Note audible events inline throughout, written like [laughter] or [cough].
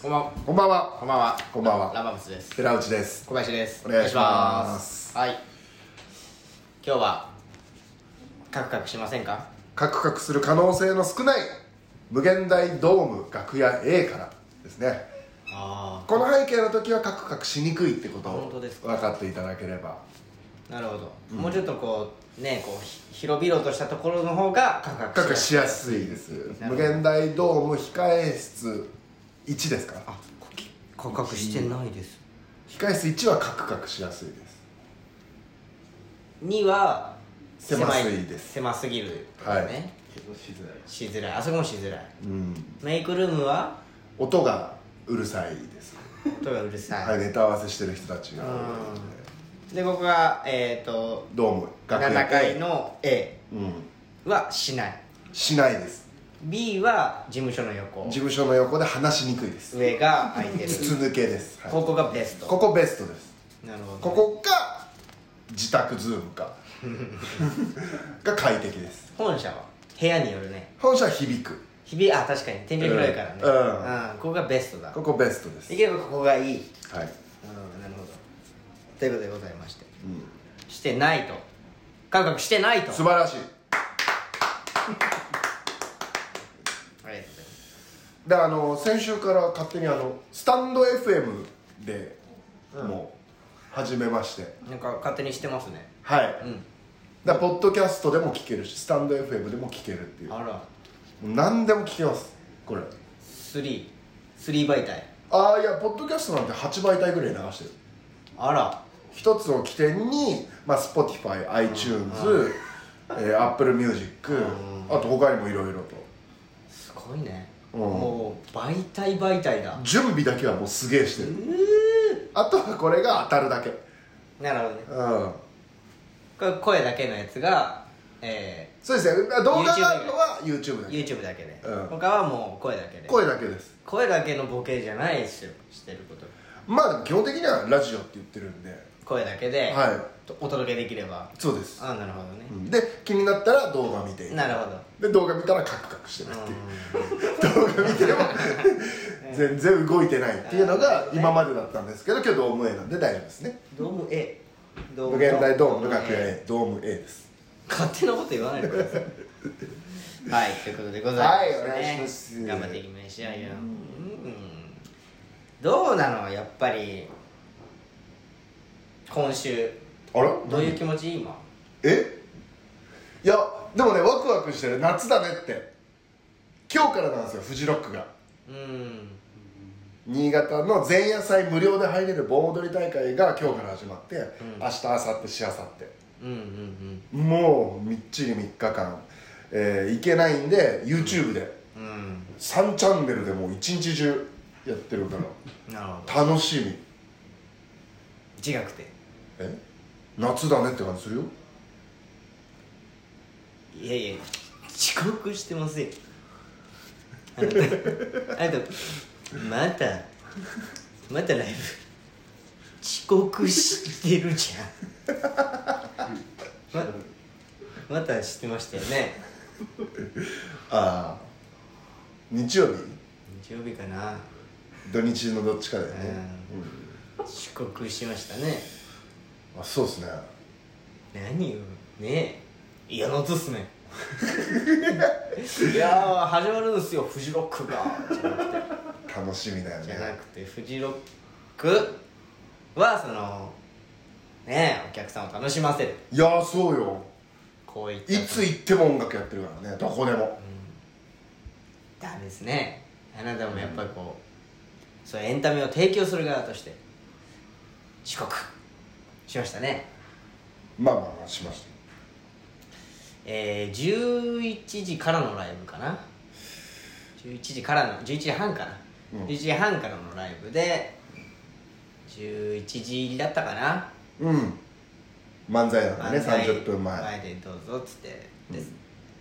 こんばんは。こんばんはこんばんは。こんばんはラバムスです。寺内です小林です。お願いしますはい。今日は、カクカクしませんか？カクカクする可能性の少ない無限大ドーム楽屋 A からですねあこの背景の時はカクカクしにくいってことを分かっていただければあ。なるほど。もうちょっとこう、ね、こう、ひ広々としたところの方が、カクカクしやすいです無限大ドーム控え室1ですか？あ、カクカクしてないです。控え室1はカクカクしやすいです2は、狭いです狭すぎる。はいね。けどしづらいしづらい。あそこもしづらい。うんメイクルームは、音がうるさいです音がうるさい。はいネタ合わせしてる人たちが多いのでで、ここが、えっ、と、ドーム楽屋7階の A うんはしない。しないです B は事務所の横。事務所の横で話しにくいです。上が空いてる。筒抜けです、はい。ここがベスト。ここベストです。なるほどここが自宅ズームか。[laughs] が快適です。本社は？部屋によるね。本社は響く。日々あ確かに。天井広いからね。うん。うん。ここがベストだ。ここベストです。できればここがいい。はい、うんなるほど。ということでございまして。うん、してないと。感覚してないと。素晴らしいありがとうございますであの先週から勝手にあのスタンド FM でもう始めまして、なんか勝手にしてますね。はい、うん。だからポッドキャストでも聞けるしスタンド FM でも聞けるっていう。あら。何でも聞けますこれ。33媒体。ああいやポッドキャストなんて8媒体ぐらい流してる。あら。一つを起点に、まあ、Spotify、iTunes、えー、Apple Music うん。あと他にもいろいろと。すごいね。うんもう媒体媒体だ。準備だけはもうすげえしてる。あとはこれが当たるだけ。なるほどね。うん。これ声だけのやつがえそうですね。動画があるのは YouTube だー、け。YouTube だけで、うん。他はもう声だけで。声だけです。声だけのボケじゃないですよ。してること。まあ基本的にはラジオって言ってるんで。声だけで、はとお届けできれば。そうです、ああなるほどね、うん。で気になったら動画見て。なるほど。で動画見たらカクカクしてるっていう。[laughs] 動画見ても。全然動いてないっていうのが今までだったんですけど今日ドーム A なんで大丈夫ですね。ドーム A ド無限大ドームの楽屋 A A ドーム A です。勝手なこと言わないでください。[laughs] はいということでございます、ね、はいお願いします。頑張っていきましょうよ。うん。どうなの？やっぱり今週あらどういう気持ち？今。え？いやでもねワクワクしてる。夏だねって。今日からなんですよフジロックが。うん。新潟の前夜祭無料で入れる盆踊り大会が今日から始まって、ん。明日明後日しあさって。うんうんうん。もうみっちり3日間、えー、行けないんで YouTube で。うん。3チャンネルでもう一日中やってるから。なるほど。楽しみ。違くてえ？夏だねって感じするよ。いやいや遅刻してますよあなたあなたまたまたライブ。遅刻してるじゃん。ままた知ってましたよね。ああ。日曜日？日曜日かな。土日のどっちかだよね、遅刻しましたねあそうですね。何よねえ。嫌な音っすね。[laughs] いやー始まるんすよフジロックが。じゃなくて楽しみだよじゃなねくてフジロックはそのねえお客さんを楽しませる。いやそうよ。こういったいつ行っても音楽やってるからねどこでも。だですね。あなたもやっぱりこう、そうエンタメを提供する側として遅刻しましたね。まあまあまあしました。えー、11時からのライブかな。11時からの11時半かな、うん。11時半からのライブで11時入りだったかな。うん。漫才なんでね漫才30分前。前でどうぞっつって。で、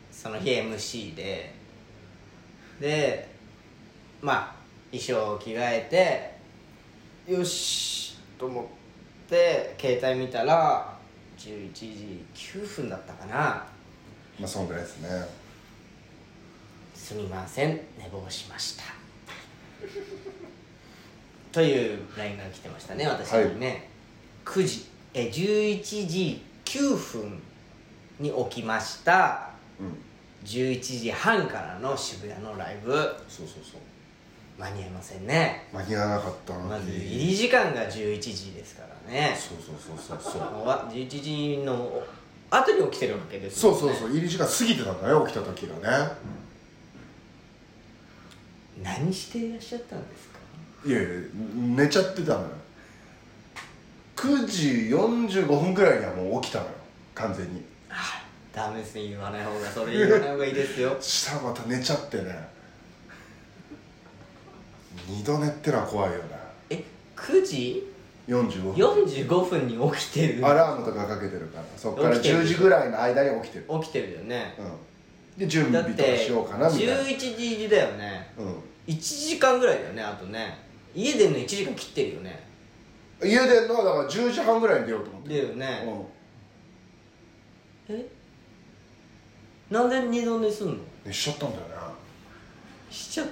その日 MC で。でまあ衣装を着替えてよしと思って携帯見たら11時9分だったかな。まあそんぐらいですね。すみません。寝坊しました。[laughs] という LINE が来てましたね私にね、9時。え11時9分に起きました。うん。11時半からの渋谷のライブ。そうそうそう間に合いませんね。間に合わなかったまず入り時間が11時ですからね。そうそうそうそうそう。わ11時の後に起きてるわけですよね。そうそうそう。入り時間過ぎてたんだよ起きた時がね。何していらっしゃったんですか？いやいや寝ちゃってたのよ。9時45分くらいにはもう起きたのよ完全に。あダメですね。言わない方がそれ言わない方がいいですよ。したらまた寝ちゃってね二度寝ってのは怖いよね。え9時？45分。45分に起きてる。アラームとかかけてるから。そっから起きてる10時ぐらいの間に起きてる。起きてるよね。うん。で準備とかだってしようかなみたいな。11時だよね。う1時間ぐらいだよねあとね。家出んの1時間切ってるよね。ん家出んのはだから10時半ぐらいに出ようと思ってだよね、うん。え？なんで二度寝すんの？寝しちゃったんだよね。しちゃ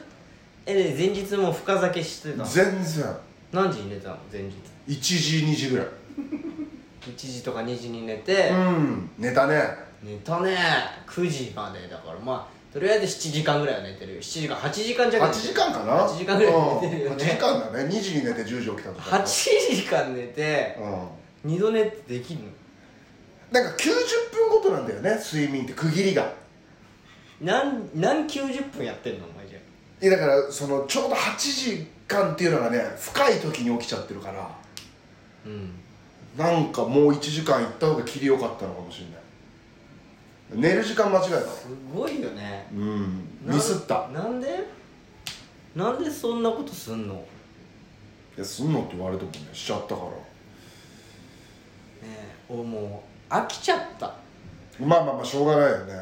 えで前日も深酒してたの？全然。何時に寝たの前日？1時2時ぐらい。1時とか2時に寝て、うん。寝たね。寝たね。9時までだから。まあとりあえず7時間ぐらいは寝てるよ。7時間8時間弱。8時間かな？8時間ぐらい寝てるようんね。8時間だね。2時に寝て10時起きたとか。8時間寝てうん。二度寝ってできるの？なんか90分ごとなんだよね睡眠って。区切りが。何何90分やってんの？いやだからそのちょうど8時間っていうのがね深い時に起きちゃってるから。うんなんかもう1時間行った方が切りよかったのかもしれない。寝る時間間違えたすごいよね。うん。なミスった。なんで？なんでそんなことすんの？ねいやすんのって言われてもねしちゃったから。えおもう飽きちゃった。まあまあまあしょうがないよね。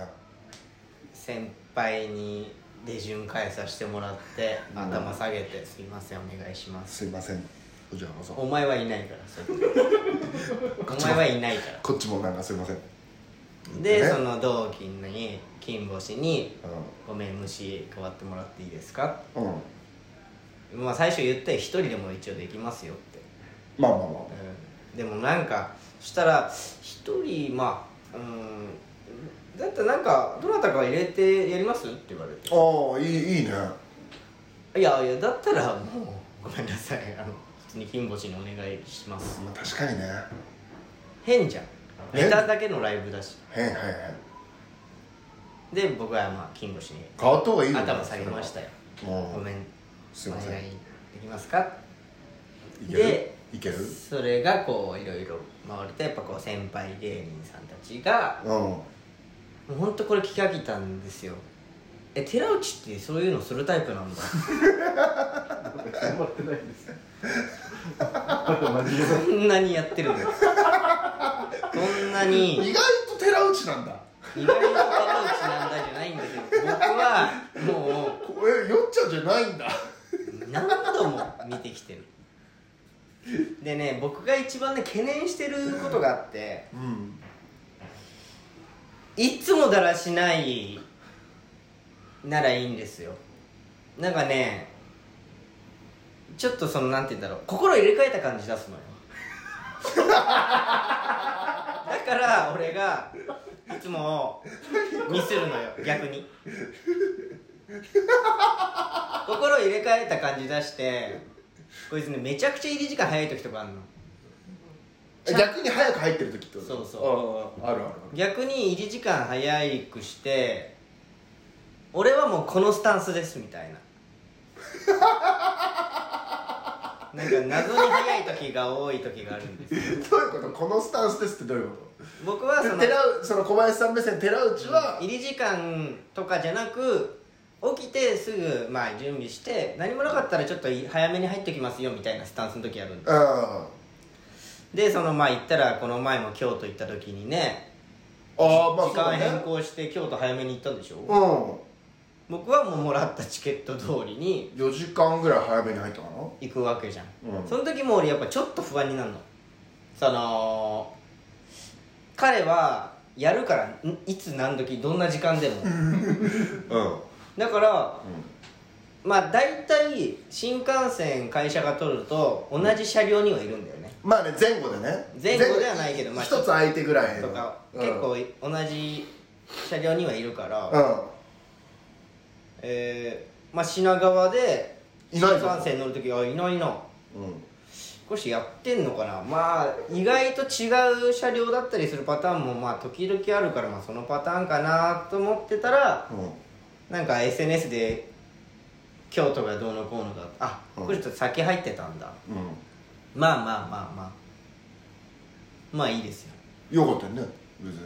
先輩に手順変えさせてもらって頭下げて「すいませんお願いします。すいません。こちらこ」そお前はいないからそれ。お前はいないから。こっちもなんかすいません。で、ね。その同期に金星にう「ごめん虫変わってもらっていいですか?ん、うん、」まあ最初言って一人でも一応できますよって、まあまあまうん、でもなんかそしたら一人まあうんだってなんかどなたか入れてやります？って言われて。あああいいいいね。いやいやだったらもうごめんなさい。あの普通に金星にお願いします。まあ確かにね。変じゃん。変？ネタだけのライブだし。変変変。で僕はまあ金星に変わった方がいいよね。頭下げましたよ。うんごめんすいません。お願いできますか？いける？でいける？それがこういろいろ回るとやっぱこう先輩芸人さんたちがうんもうほんとこれ聞き飽きたんですよ。え寺内ってそういうのするタイプなんだ。頑張ってないんで [laughs] んなにやってるんだよ。こんなに。意外と寺内なんだ。意外と寺内なんだじゃないんですよ。僕はもこえよっちゃんじゃないんだ。う何度も見てきてる。でね僕が一番ね懸念してることがあって。うんいつもだらしないならいいんですよ。なんかねちょっとそのなんて言うんだろう。心入れ替えた感じ出すのよ。だから俺がいつもミスるのよ。逆に。心入れ替えた感じ出してこいつねめちゃくちゃ入り時間早い時とかあるの。逆に早く入ってる時ってこと？そうそう。ああるある逆に入り時間早くして俺はもうこのスタンスですみたいな。[laughs] なんか謎に早い時が多い時があるんですよ。[laughs] どういうこと？このスタンスですってどういうこ僕はそのと寺内その小林さん目線寺内は？入り時間とかじゃなく起きてすぐまあ準備して何もなかったらちょっと早めに入ってきますよみたいなスタンスの時あるんですうんでそのまあ行ったらこの前も京都行った時にねああまあ時間変更して京都早めに行ったんでしょ？う僕はもうもらったチケット通りにん4時間ぐらい早めに入ったかな行くわけじゃん、うん。その時も俺やっぱちょっと不安になるの。その彼はやるからんいつ何時どんな時間でも。うん。[laughs] だからまあ大体新幹線会社が取ると同じ車両にはいるんだよね、まあね前後でね。前後ではないけどまあ一つ相手ぐらいの。とか、うん。結構同じ車両にはいるから、うん。えーまあ、品川で新幹線乗る時はいないな。うん。少しやってんのかな。まあ意外と違う車両だったりするパターンもまあ時々あるからまあそのパターンかなと思ってたらうん。なんか SNS で京都がどうのこうのだ。あうん。これちょっと先入ってたんだ。うまあまあまあまあ。まあいいですよ。んよかったよね別に。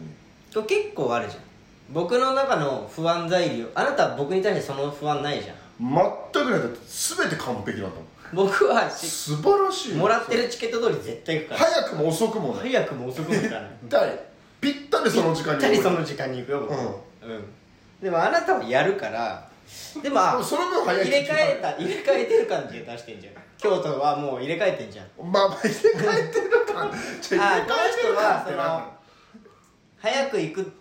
これ結構あるじゃん。僕の中の不安材料あなたは僕に対してその不安ないじゃん。全くない。だって全て完璧だったもん。僕はし素晴らしいよ。もらってるチケット通り絶対行くから。早くも遅くもない。早くも遅くもない。ぴったりぴったりその時間に。ぴったりその時間に行くよ僕う。ん。うん。でもあなたはやるからでもあでもその分早い入れ替えた入れ替えてる感じで出してんじゃん京都はもう入れ替えてんじゃん。まあまあ入れ替えてるか。じゃああ入れ替えてるかって早く行く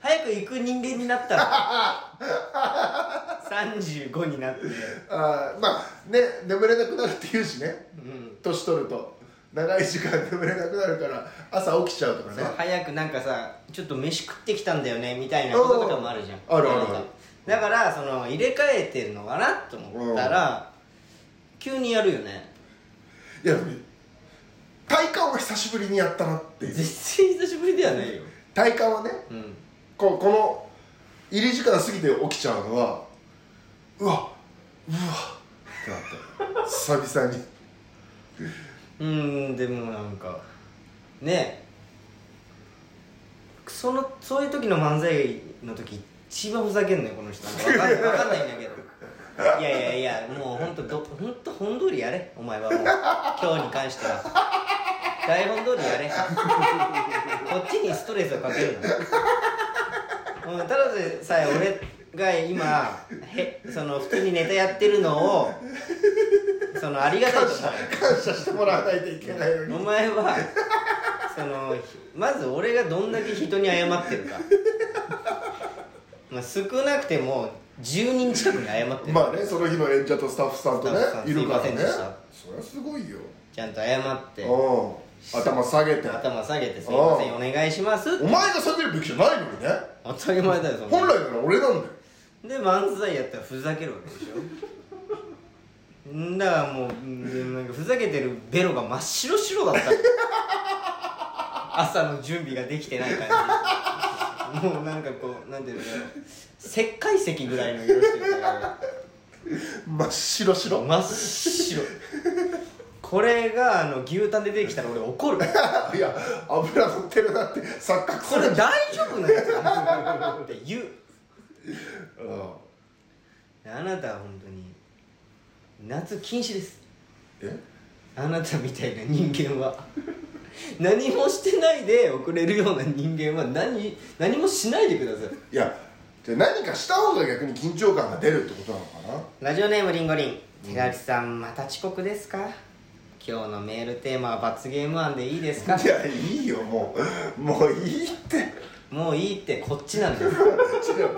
早く行く人間になったら35 [laughs] になって。あーまあね眠れなくなるって言うしね。うん。年取ると。長い時間眠れなくなるから朝起きちゃうとかね。早くなんかさちょっと飯食ってきたんだよねみたいなこととかもあるじゃん。あるあるある。だからその入れ替えてるのかなと思ったら急にやるよね。いや体感は久しぶりにやったなって全然久しぶりではないよ。体感はねうん。ここの入り時間過ぎて起きちゃうのはうわうわってなった久々に。うーんでもなんかね。そのそういう時の漫才の時一番ふざけんのよこの人。分かんないんだけどいやいやいやもう本当ど本当本通りやれお前はもう。今日に関しては。台本通りやれ。こっちにストレスをかけるのうんただでさえ俺が今へその普通にネタやってるのをそのありがたいと思感謝してもらわないといけないのに。お前はそのひまず俺がどんだけ人に謝ってるか。まあ少なくても10人近くに謝ってる、まあねその日の演者とスタッフさんとねいるからね。そりゃすごいよ。ちゃんと謝って。うん。頭下げて。頭下げて「すいませんお願いします」お前が下げるべきじゃないのにね。当たり前だよ本来なら俺なんだよ。で漫才やったらふざけるわけでしょ。んだからもうなんかふざけてるベロが真っ白白だった。の朝の準備ができてない感じもうなんかこうなんていうの石灰石ぐらいの色してるから真っ白白。真っ白これがあの牛タンで出てきたら俺怒る [laughs] いや油乗ってるなって錯覚する。これ大丈夫なやつって言う。うん。あなたは本当に夏禁止です。え？あなたみたいな人間は [laughs] 何もしてないで遅れるような人間は何何もしないでください。いやじゃあ何かした方が逆に緊張感が出るってことなのかな？ラジオネームりんごりん手垣さんまた遅刻ですか？今日のメールテーマは罰ゲーム案でいいですか？いやいいよもう。もういいってもういいってこっちなんです。[laughs]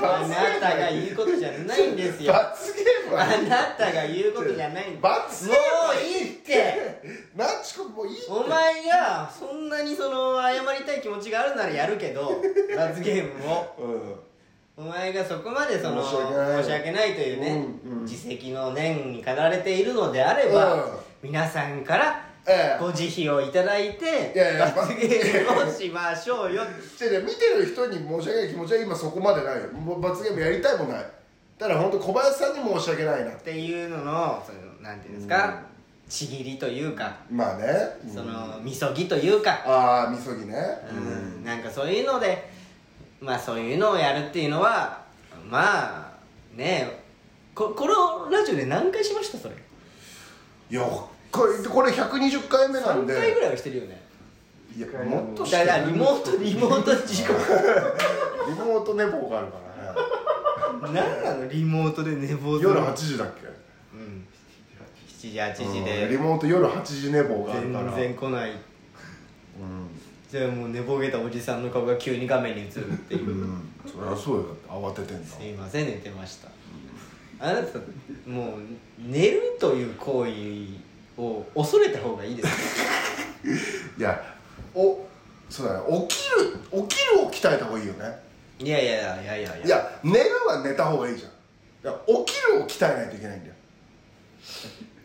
あなたが言うことじゃないんですよ。罰ゲームはあなたが言うことじゃないん罰ゲもームはいいって。何ちこもういいお前がそんなにその謝りたい気持ちがあるならやるけど [laughs] 罰ゲームを。うん。お前がそこまでその申し訳ない。申し訳ないというね、うんうん。自責の念に駆られているのであれば、うん。皆さんからええ。ご慈悲をいただいていやいや罰ゲームをしましょうよ。違う見てる人に申し訳ない気持ちは今そこまでないよ。もう罰ゲームやりたいもない。ただ本当小林さんに申し訳ないな。っていうののそのなんていうんですか、ちぎりというかまあね。うん。そのみそぎというか、ああみそぎね。うん。なんかそういうのでまあそういうのをやるっていうのはまあねここのラジオで何回しましたそれ？いやこれこれ120回目なん3で回ぐらいはしてるよね。いやもっとしてだからリモートリモート時刻リモート寝坊があるからね。何なの？リモートで寝坊する夜8時だっけ？うん。7時8時うんリでモート夜8時寝坊があるから。全然来ない。うん。じゃあもう寝ぼけたおじさんの顔が急に画面に映るっていう。うん。そりゃそうよ。だって慌ててんだ。すいません寝てました。あなたもう寝るという行為を恐れた方がいいです。[laughs] いやおそうだね。起きる起きるを鍛えた方がいいよね。いやいやいやいやいや。いや寝るは寝た方がいいじゃん。いや起きるを鍛えないといけないんだよ。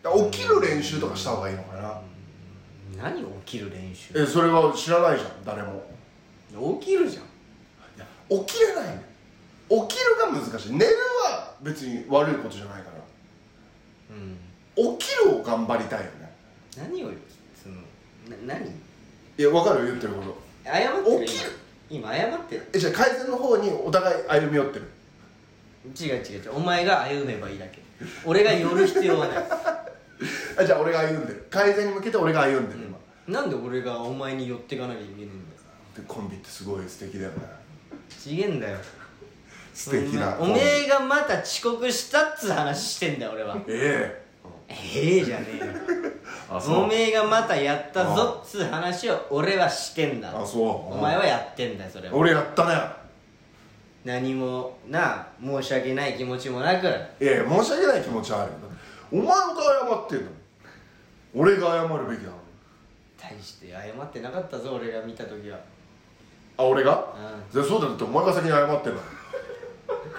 だから起きる練習とかした方がいいのかな。何起きる練習？えそれは知らないじゃん。誰も。起きるじゃん。いや起きれないんだよ。起きるが難しい。寝るは別に悪いことじゃないから。うん起きるを頑張りたいよね。何をそのな何？いや分かる言ってること。謝ってる起きる。今今謝ってる。えじゃあ改善の方にお互い歩み寄ってる。違う違う違う。お前が歩めばいいだけ。俺が寄る必要はない。[laughs] あじゃあ俺が歩んでる。改善に向けて俺が歩んでる今、なんで俺がお前に寄っていかなきゃいけねえんだよ。でコンビってすごい素敵だよね。ちげえんだよ。素敵なおめえがまた遅刻したっつう話してんだよ俺は。えええじゃねえよ。[laughs] おめえがまたやったぞっつう話を俺はしてんだ。あそう。お前はやってんだよそれは。俺やったね。何もな申し訳ない気持ちもなく。いやいや申し訳ない気持ちはあるよお前が謝ってんの？俺が謝るべきなの？に大して謝ってなかったぞ俺が見た時は。あ俺が？うじゃあそうだってお前が先に謝ってんの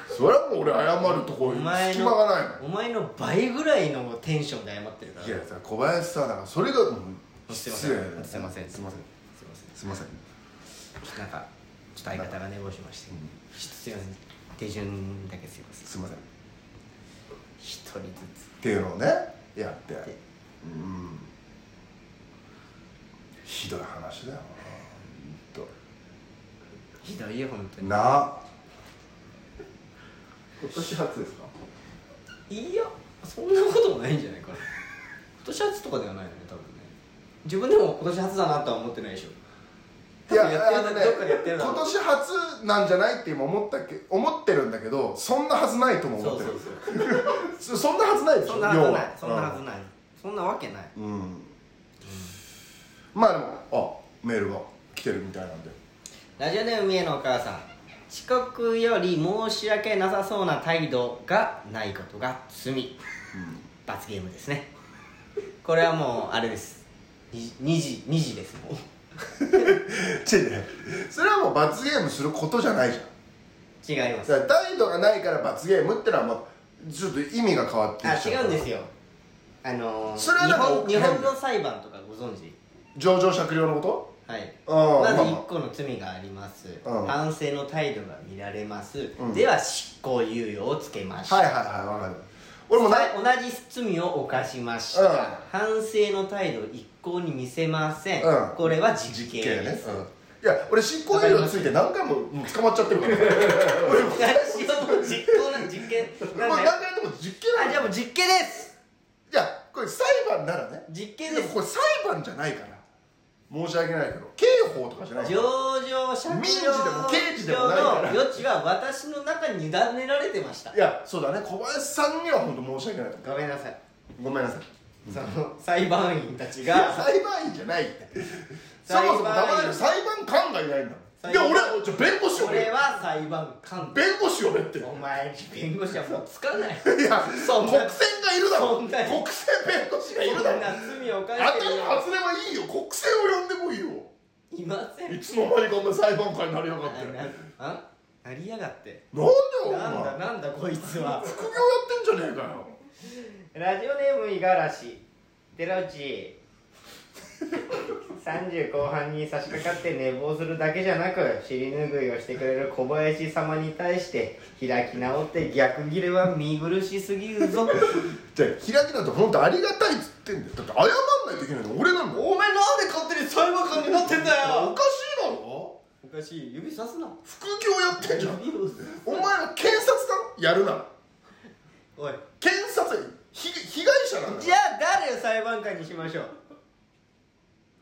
それはもう俺謝るとこ隙間がないのお前の倍ぐらいのテンションで謝ってるから。のいやさ小林さんだからそれがもうすいません失礼すいません。すいません。すいません。なんかちょっと相方が寝坊しまして、ちょっとすいません。手順だけすいません。すいません。っ一人ずていうのをねやって。で。うん。ひどい話だよほんと。つひどいよ本当に。な。あ今年初ですか？いやそんなこともないんじゃないかな。今年初とかではないよね多分ね。自分でも今年初だなとは思ってないでしょ。多分やってるあのねどっかでやってるだろ今年初なんじゃないって今思ったけ思ってるんだけどそんなはずないとも思ってそうるそうそそんなはずないでしょそんなはずない。そんなはずない。そんなわけない。うん、うん。まあでもあメールが来てるみたいなんで。ラジオネーム三重のお母さん遅刻より申し訳なさそうな態度がないことが罪。罰ゲームですね。これはもうあれです。2時2時ですも [laughs] う。それはもう罰ゲームすることじゃないじゃん。違います。態度がないから罰ゲームってのはもうちょっと意味が変わってあきちゃ違うんですよ。あのー、それは日本日本の裁判とかご存知？情状酌量のこはい。まずまあ1個の罪があります、うん。反省の態度が見られます、うん。では執行猶予をつけました、とはいはいはいわかる。俺も同じ罪を犯しました、うん。反省の態度を一向に見せません、うん。これは実刑です、うん。いや俺執行猶予ついて何回も捕まっちゃってるから。[laughs] 俺も。実行な実刑なんだよ。まあ何回でも実刑なあのじゃあもう実刑です。いやこれ裁判ならね。実刑です。これ裁判じゃないから申し訳ないけど刑法とかじゃない上から。場借民事でも刑事でもないのから。余地は私の中に委ねられてました。いやそうだね。小林さんには本当申し訳ない。ごめんなさい。ごめんなさい。その裁判員たちが。[laughs] 裁判員じゃないって。そもそも黙れる裁判官がいないんだもんいや俺じゃあ弁護士呼べ。俺は裁判官。弁護士呼べって。いお前弁護士はもうつかない。やそんな国選がいるだろ。そんな国選弁護士がいるだろ。そんな罪を犯あしてるた外れはいいよ。国選を呼んでもいいよ。いません。いつの間にかお前裁判官になりやがって。ななあなりやがって。お前？なんだなんだこいつは。副業やってんじゃねえかよ。ラジオネーム五十嵐。寺内30後半に差し掛かって寝坊するだけじゃなく尻拭いをしてくれる小林様に対して開き直って逆ギレは見苦しすぎるぞ。じゃあ開きなんて本当ありがたいっつってんだ。よだって謝んないといけないの。俺なんだ。よお前なんで勝手に裁判官になってんだおかしいだろ。おかしい。指さすな。副業やってんじゃん。指をお前は検察だろやるな。らおい。検察ひ被害者なんだ。じゃあ誰を裁判官にしましょう？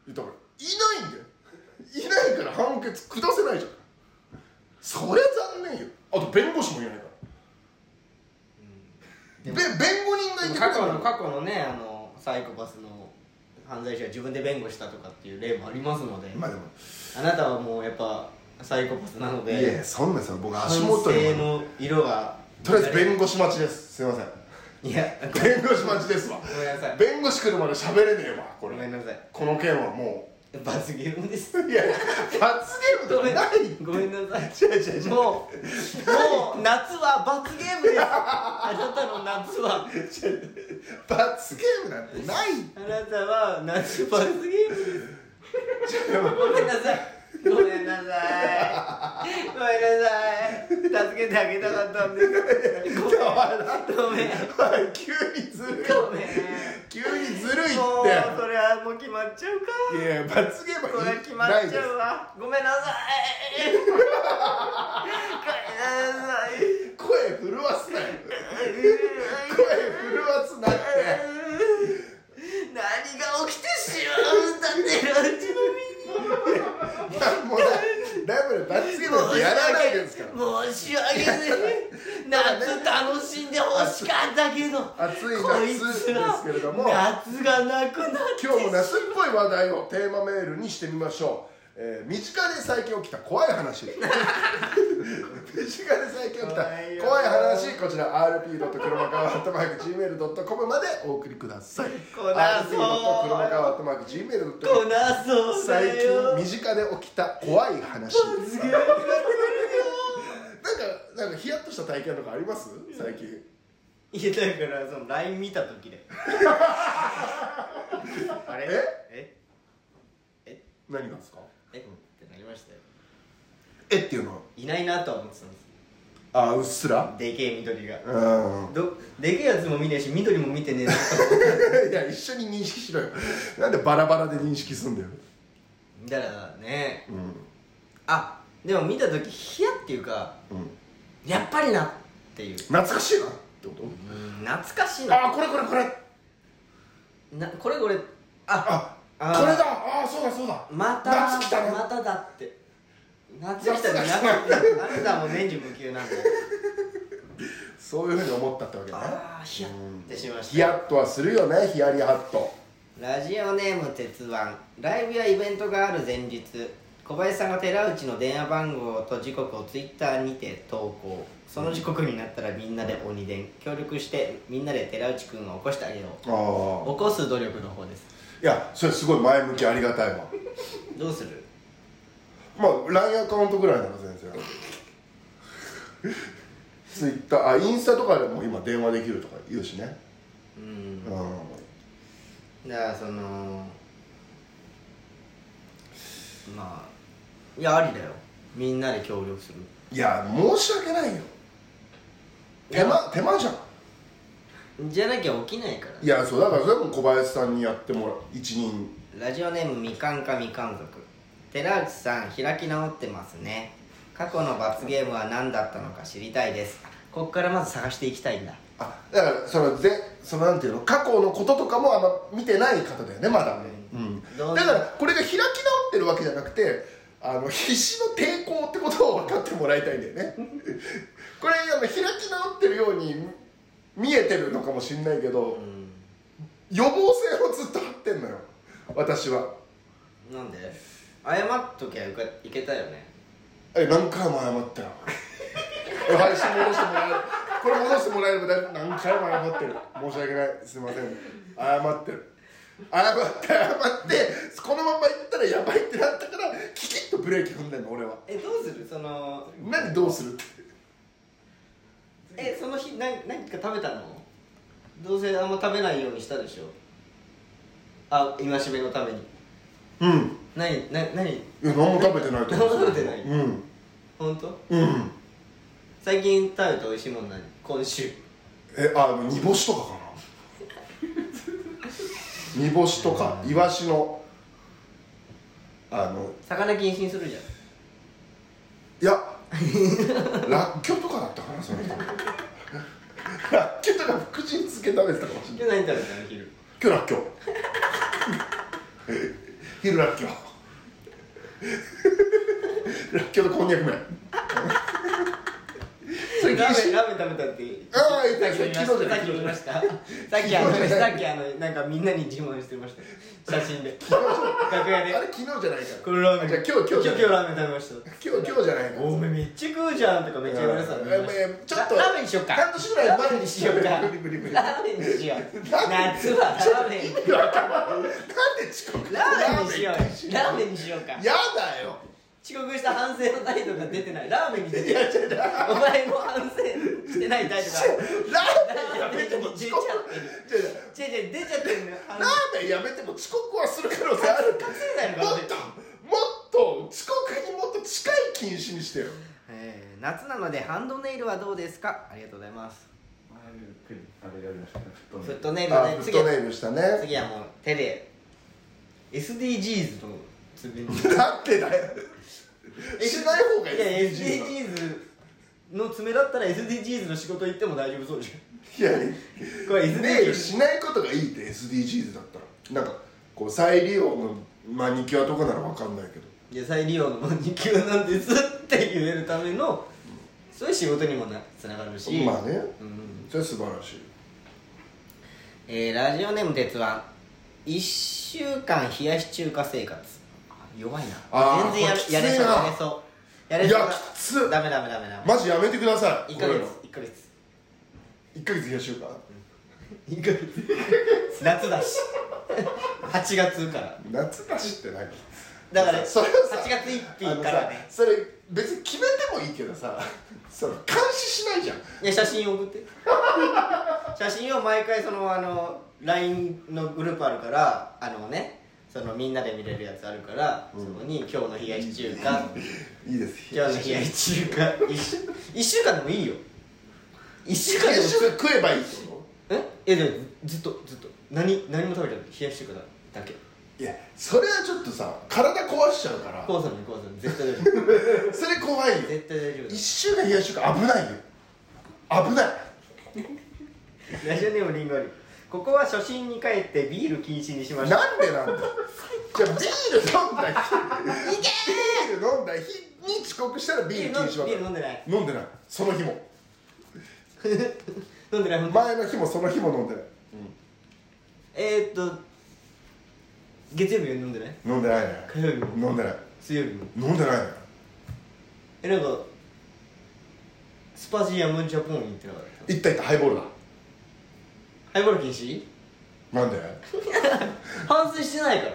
だからいないんだよ。いないから判決下せないじゃん。そりゃ残念よ。あと弁護士もいないから、べ弁護人がいてくれ過去のる過去のねあのサイコパスの犯罪者が自分で弁護したとかっていう例もありますので、まあでも。あなたはもうやっぱサイコパスなので。いやいやそんなさ僕反足元に。省の色が。とりあえず弁護士待ちです。すいませんいや弁護士待ちですわ。ごめんなさい。弁護士来るまで喋れねえわこれ。ごめんなさい。この件はも罰ゲームです。ういや罰ゲームとかないごめんなさい。違う違う違う。もうもう夏は罰ゲームです。あなたの夏は。罰ゲームなんてないあなたは夏罰ゲームです。[laughs] ごめんなさいごめんなさい。ごめんなさい。助けてあげたかったんですごめんごめんおい。急にずるい。ごめん急にずるい。ってもうそれはもう決まっちゃうかい。や罰ゲームこれ決まっちゃうわごめんなさい。ごめんなさい。声震わすなよ声震わすなって何が起きてしまうんだってラウチの身になもうライブで罰ゲームなんてやらないですから。申し訳ない夏楽しんでほしかったけど暑い夏ですけれども夏がなくなって今日も夏っぽい話題をテーマメールにしてみましょう、えー身近で最近起きた怖い話。身近で最近起きた怖い話。こちら rp. 黒川 .gmail.com までお送りください。rp. 黒川 .gmail.com こなそう最近身近で起きた怖い話。すげえなんかなんかヒヤッとした体験とかあります？最近。いやだからその LINE 見た時で [laughs] あれ？え？え？何がですか？えってなりましたよ。えっていうの？はいないなとは思ってたんです。あうっすら？でけえ緑が。うん。どでけえやつも見ねえし緑も見てねえな。と [laughs] いや一緒に認識しろよ。なんでバラバラで認識すんだよ。だからね。うん。あでも見た時ヒヤっていうかうん。やっぱりなっていう。懐かしいな。ってこと？うん懐かしいな。あこれこれこれ。なこれこれああこれだ。あそうだそうだ。また夏来たね。まただって。夏来たね夏夏が来たあなたはもう年中無休なんでそういうふうに思ったってわけね。ああヒヤってしました。ヒヤッとはするよねヒヤリハット。ラジオネーム鉄腕。ライブやイベントがある前日小林さんが寺内の電話番号と時刻をツイッターにて投稿。その時刻になったらみんなで鬼電協力してみんなで寺内くんを起こしてあげよう。ああ起こす努力の方ですいやそれすごい前向きありがたいわ。どうする？まあ LINE アカウントぐらいなら全然。ツイッターあインスタとかでも今電話できるとか言うしね。うん。うん。だからそのまあいやありだよ。みんなで協力する。いや申し訳ないよ。手間手間じゃんじゃなきゃ起きないから。いやそうだからそれも小林さんにやってもらう。一人。ラジオネームみかんかみかん族。寺内さん開き直ってますね。過去の罰ゲームは何だったのか知りたいです。ここからまず探していきたいんだ。あだからそのでそのなんていうの？過去のこととかもあんま見てない方だよねまだ、うん。どう？だからこれが開き直ってるわけじゃなくてあの必死の抵抗ってことを分かってもらいたいんだよね。[laughs] これあの開き直ってるように見えてるのかもしれないけど、うん。予防線をずっと張ってんのよ。私は。なんで？謝っときゃいけたよね。え何回も謝ったよ。[laughs] え配信戻してもらえる？これ戻してもらえれば何回も謝ってる。申し訳ない。すいません。謝ってる。謝って謝ってこのまま行ったらやばいってなったからキキッとブレーキ踏んでんの俺は。えどうする？その何どうするってえその日何何か食べたの？どうせあんま食べないようにしたでしょ。あ戒めのために。うん。何何何？いや何も食べてないと思う。何も食べてない？うん。本当？うん。最近食べて美味しいもん何？今週。えあ煮干しとかかな。[laughs] 煮干しとかイワシの。あの。魚禁止にするじゃん。いやらっきょうとかだったかなその人。らっきょうとか福神漬け食べてたかもしれない。今日何食べたの昼？今日らっきょう。昼らっきょう。らっきょうとこんにゃく麺ラーメン食べたってああ言った昨日じゃないさっき言いました。さっきあのさっきあのなんかみんなに自慢してました。写真で。楽屋で。あれ昨日じゃないから。これラーメン。じゃあ今日今日今日ラーメン食べました。今日今日じゃないおめめっちゃ食うじゃんとかめっちゃ言われてたちょっとララーメンにしようか。半年ぐらい前にしようか。ラーメンにしよう。夏はラーメン。なんで遅刻ラーメンにしよう。ラーメンにしようか。やだよ遅刻した反省の態度が出てない。ラーメンに出ていや違う違う。お前も反省してない態度がラーメンやめても遅刻違う違う。違う違う。出ちゃってるのよ。反ラーメンやめても遅刻はする可能性ある覚醒剤のもっともっと遅刻にもっと近い禁止にしてよ。えー夏なのでハンドネイルはどうですか？ありがとうございます。前ゆっくりあれやりましたね。フットネイルあねフットネイルしたね。次はもう手で。SDGs の爪に [laughs] なんでだよしない方がいいいや SDGs の爪だったら SDGs の仕事行っても大丈夫そうじゃんいやこれ SDGs しないことがいいって SDGs だったらなんかこう再利用のマニキュアとかならわかんないけどいや再利用のマニキュアなんですって言えるためのそういう仕事にもつながるしまあねうんそれ素晴らしいえー、ラジオネーム鉄腕1週間冷やし中華生活弱いな。全然やこれそうやれそうやれそう。いやきつダメダメダメダメ。マジやめてください。1ヶ月こういうの1ヶ月。1ヶ月冷やしようか1ヶ月。夏だし。8月から。夏だしって何？だからそれをさ8月1日からね。それ別に決めてもいいけどさその監視しないじゃん。いや写真送って。写真を毎回そのあの LINE のグループあるからあのねそのみんなで見れるやつあるから、うん。そこに今日の冷やし中華いいです。今日の冷やし中華一週一週間でもいいよ。一週間でもし中華食えばいいってこえ？いやでもずっとずっと。何何も食べてない。冷やし中華だけ。といやそれはちょっとさ体壊しちゃうから。こうさんねこうさん絶対大丈夫。[laughs] それ怖いよ。絶対大丈夫一週間冷やし中華危ないよ。危ない。[laughs] ラジオネームリンゴリここは初心に帰ってビール禁止にしました。なんでなんだ？よじゃあビール飲んだ日。ビール飲んだ日に遅刻したらビール禁止は。ビール飲んでない。飲んでない。その日も。飲んでない。前の日もその日も飲んでない、えー、っと月曜日は飲んでない？飲んでないね。火曜日も。飲んでない。水曜日も。飲んでないね。えなんかスパジアムジャポンに行ってなかった？いったいった。ハイボールだハイボール禁止？なんで？[laughs] 反省してないから。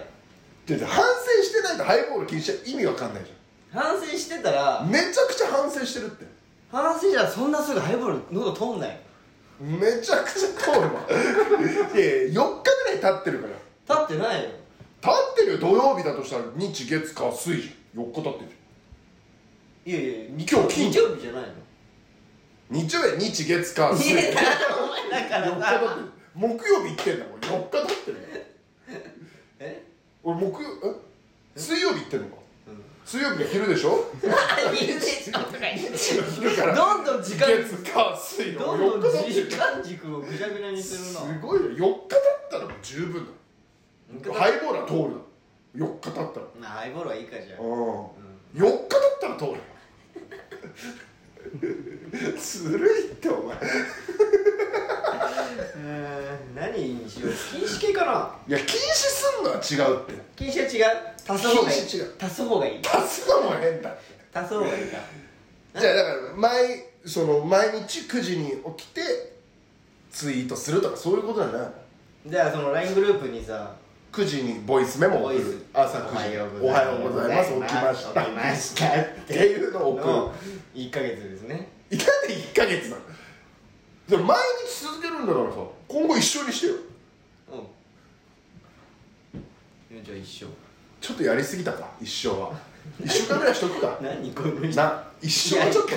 でで反省してないとハイボール禁止は意味わかんないじ反省してたらゃんめちゃくちゃ反省してるって。反省じゃそんなすぐハイボール喉通んない。よめちゃくちゃ通るわ。[laughs] いやいや4日ぐらい経ってるから。立ってないよ。経ってるよ土曜日だとしたら日月火水じゃん。4日経ってる。いやいや日今日金日曜日じゃないの日曜日は日月火水いや4日だから経って木曜日行ってんだもん。4日経ってるよえ？俺木曜え？水曜日行ってんのか？うん。水曜日の昼でしょ？昼でしょとか言ってどんどん時間。月火水のどんどん4日経って時る間軸をぐちゃぐちゃにするなすごいよ。4日経ったらもう十分だ。ハイボールは通るだ4日経ったら。まあハイボールはいいかじゃあ。うん。うん。4日経ったら通る [laughs] ずるいってお前。うん何にしよう？禁止系かな？いや禁止すんのは違うって。禁止は違う？足す方がいい。禁止違う。足す方がいい？足すのも変だ。って足す方がいいか。[laughs] じゃあだから毎その毎日9時に起きてツイートするとかそういうことだなじゃあその LINE グループにさ9時にボイスメモを送る。朝9時おはようございます。起きました。起きました。っっていうのを送る。の1ヶ月ですね。いかんで1ヶ月なの。毎日続けるんだからさ。今後一緒にしてよ。うん。じゃあ一緒。ちょっとやりすぎたか。一生は。一週間ぐらいしとくか。[laughs] 何この人。な一生はちょっと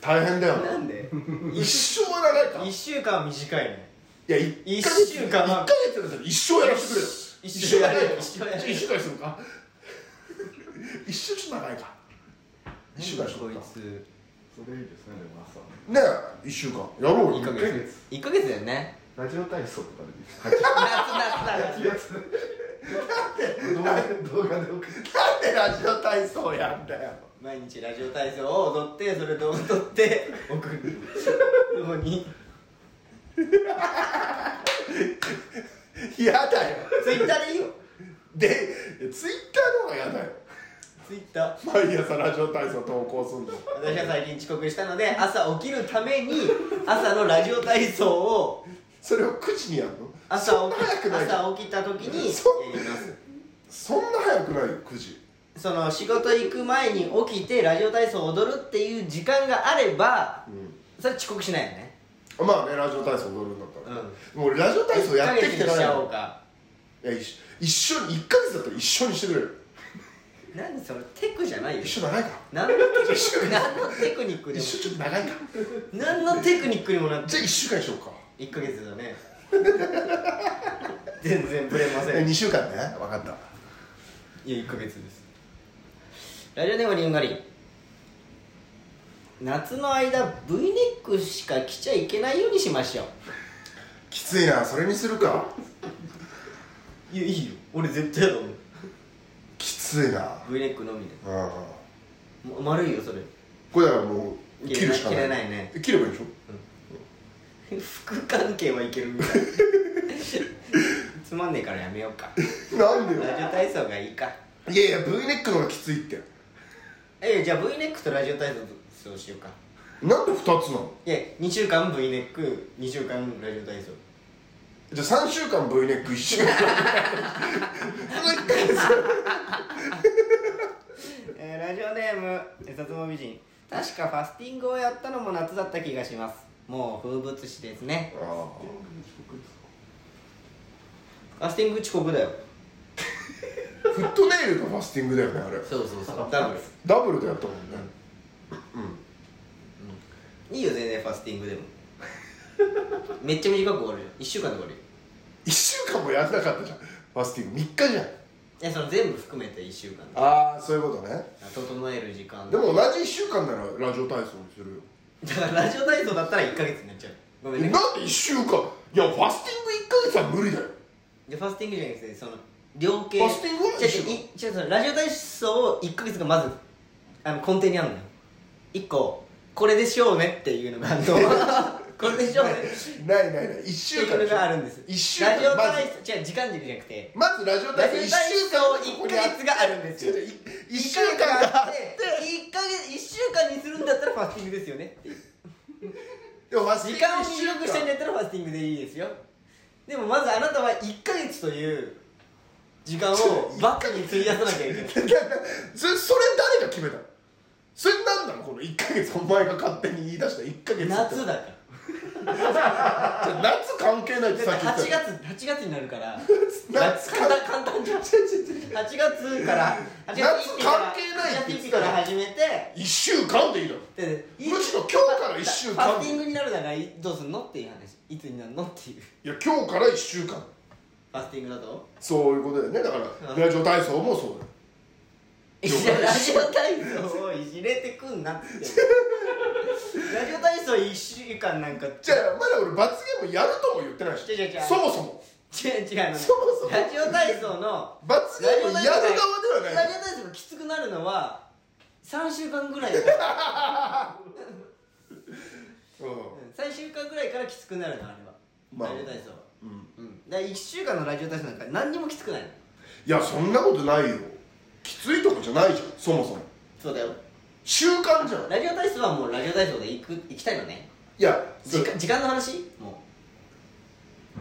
大変だよな。んで？一生は長いか。1週間は短いねいや一一ヶ月。週間は。一ヶ月だったら一生やらせてくれよ一生やる一生一生やる一週間にするか？一生ちょっと長いか。一週間しこいつそれいいですねでも朝ねえ一週間。やろうよ1ヶ一ヶ月。月1ヶ月だよね。ラジオ体操とかでいいです夏夏夏8月動画動画で送ってなんでラジオ体操やなんだよ。毎日ラジオ体操を踊ってそれで踊って送る。[laughs] そこに？嫌だよ。ツイッターでいいよ。でツイッターの方が嫌だよ。ツイッター。毎朝ラジオ体操投稿すんの。私は最近遅刻したので朝起きるために朝のラジオ体操をそれを9時にやるの？朝起き早くない朝起きた時にそやります。そんな早くない？よ9時。その仕事行く前に起きてラジオ体操を踊るっていう時間があればそれ遅刻しないよね。まあねラジオ体操踊るんだもう俺ラジオ体操やってきて1ヶ月にしちゃおうないかいや一緒一緒に1ヶ月だったら一緒にしてくれる何それテクじゃないよ。一緒長いか何のテクニック？でも。一緒ちょっと長いか何のテクニックにもなってじゃあ1週間にしようか。1ヶ月だね。[laughs] 全然ブレませえん。い2週間ね。分かった。や1ヶ月です。ラジオネームリンガリン夏の間 V ネックしか着ちゃいけないようにしましょうきついなそれにするか？いやいいよ。俺絶対だもんきついな。V ネックのみで。うんも丸いよそれ。これだからもう切るしかない。切れないね。切ればいいでしょ？服関係はいけるみたい [laughs] つまんねえからやめようか。なんでよ？ラジオ体操がいいか。いやいや V ネックの方がきついって。えじゃあ V ネックとラジオ体操しようかなんで2つなの？いや2週間 V ネック2週間ラジオ体操。じゃあ3週間 V ネック1週間えーラジオネームえさつも美人。確かファスティングをやったのも夏だった気がします。もう風物詩ですね。あファスティング遅刻だよ。ーフットネイルとファスティングだよねあれ。そうそうそう。ダブル。ダブルでやったもんねいいよ全然ファスティングでも。めっちゃ短く終わるよ1週間で終わるよ。1週間もやんなかったじゃん。ファスティング3日じゃん。えその全部含めて1週間で。ああそういうことね。整える時間。でも同じ1週間ならラジオ体操にするよ。だからラジオ体操だったら1ヶ月になっちゃう。ごめんね。えなんで1週間？いやファスティング1ヶ月は無理だよ。でファスティングじゃなくてその量刑。ファスティングは違う違うラジオ体操を1ヶ月がまずあの根底にあるのよ。1個これでしょうねっていうのがあるの [laughs] これでしょうね。ないないない。1って週間いうのがあるんです。1週間。ラジオま体操違う時間軸じゃなくて。ずまずラジオラ体操ジオ体1週操間1ヶ月があるんですよ。1週間があって。1ヶ月1週間にするんだったらファスティングですよね。っていうでもファスティング時間を入力してんだったらファスティングでいいですよ。でもまずあなたは1ヶ月という時間をバックに費やさなきゃいけない。[laughs] それそれ誰が決めたの？それなんなのこの1ヶ月お前が勝手に言い出した1ヶ月夏だから。[laughs] じゃあ夏関係ないってさっき言8った。月8月になるから。夏簡単簡単じゃん。[laughs] 8月から8月夏関係ないって8月言ってから始めて。1週間でいいだろでむしろ今日から一週間。ファスティングになるならどうすんのっていう話。いつになるのっていう。いや今日から1週間。ファスティングだと？そういうことだよね。だからラジオ体操もそうだよいやラジオ体操。をいじれてくんなって。[laughs] ラジオ体操1週間なんか。じゃあまだ俺罰ゲームやるとも言ってないし。違う違う違う。そもそも。違う違うのそもそも。ラジオ体操の罰ゲームやる側ではない。ラジオ体操がきつくなるのは3週間ぐらいだから。[laughs] うん。3週間ぐらいからきつくなるのあれは、まあ。ラジオ体操は。うん。うん。だから1週間のラジオ体操なんか何にもきつくないの。いやそんなことないよきついとこじゃないじゃんそもそも。そうだよ。習慣じゃん。ラジオ体操はもうラジオ体操で行く行きたいのね。いやそ時間時間の話？も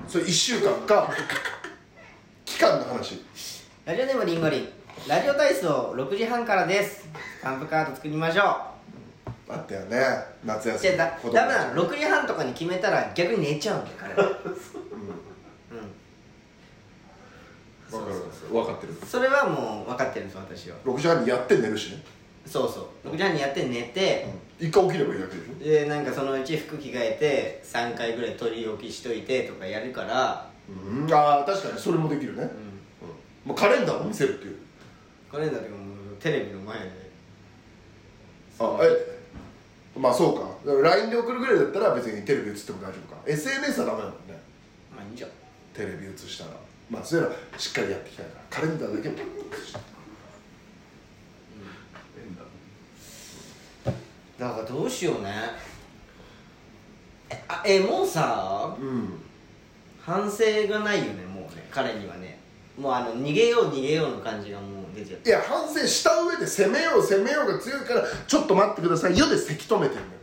それ1週間。か [laughs] 期間の話。うラジオネームリンゴリン。ラジオ体操6時半からです。スタンプカード作りましょあったよね。夏う休み。じゃだダメなの6時半とかに決めたら逆に寝ちゃうんだよ彼はうん分かる分かってる。それはもう分かってるんです私は。6時半にやって寝るしね。そうそう。6時半にやって寝て、一回起きればいいだけでしょ。でなんかそのうち服着替えて3回ぐらい取り置きしといてとかやるから、うん。ああ確かにそれもできるね、うん、もうカレンダーを見せるっていう。カレンダーとかもうテレビの前で。あえまあそうか。だから LINE で送るぐらいだったら別にテレビ映っても大丈夫か。SNS はダメだもんね。まあいいじゃん。テレビ映したらまあしっかりやっていきたいからカレンダーだけも。映してだからどうしようね。えあえもうさうん反省がないよねもうね。彼にはね。もうあの逃げよう逃げようの感じがもう出ちゃって。いや反省した上で攻めよう攻めようが強いからちょっと待ってください。よでせき止めてるのよ。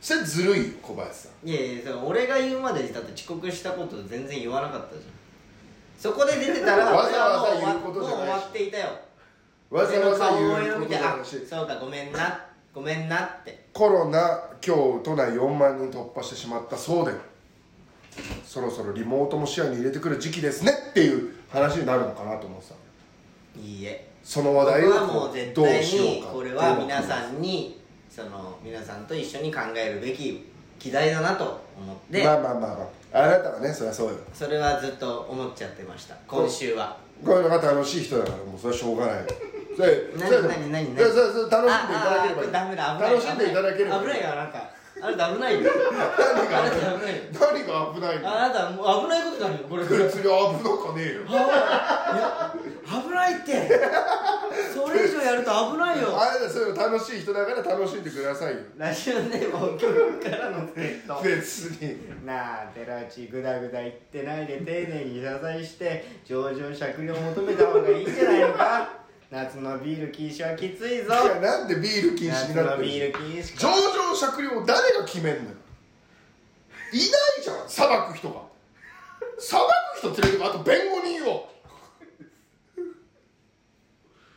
それずるいよ小林さん。いやいや俺が言うまでだって遅刻したこと全然言わなかったじゃんそこで出てたらわざわざ言うことじゃないし。もう終わっていたよ。わざわざ言うこと顔を見てあだしそうかごめんなごめんなって。コロナ今日都内4万人突破してしまったそうで。そろそろリモートも視野に入れてくる時期ですねっていう話になるのかなと思ってた。いいえ。その話僕題をはもう絶どう対にこれは皆さんにその皆さんと一緒に考えるべき議題だなと思って、まあまあまあまああなたはねそりゃそうよ。それはずっと思っちゃってました。今週は。こういうのが楽しい人だからもうそれはしょうがないそれ [laughs] 何それ何何何？それそれそれ楽しんでいただければいい。楽しんでいただければ危ないよあなたあなた危ないよ。何があなた危ないよ何が危ないの？あなたもう危ないことになるよこれ。これ別に危なかねえよ。あいや危ないって。それ以上やると危ないよ。あれだそういうの楽しい人だから楽しんでくださいよ。ラジオネーム曲からの助っ人。別に。なあ寺内グダグダ言ってないで丁寧に謝罪して上場酌量求めた方がいいんじゃないのか？夏のビール禁止はきついぞ。いやなんでビール禁止夏になのってるビール禁止上か場酌量誰が決めんのよ。いないじゃん裁く人が。裁く人連れてくあと弁護人を。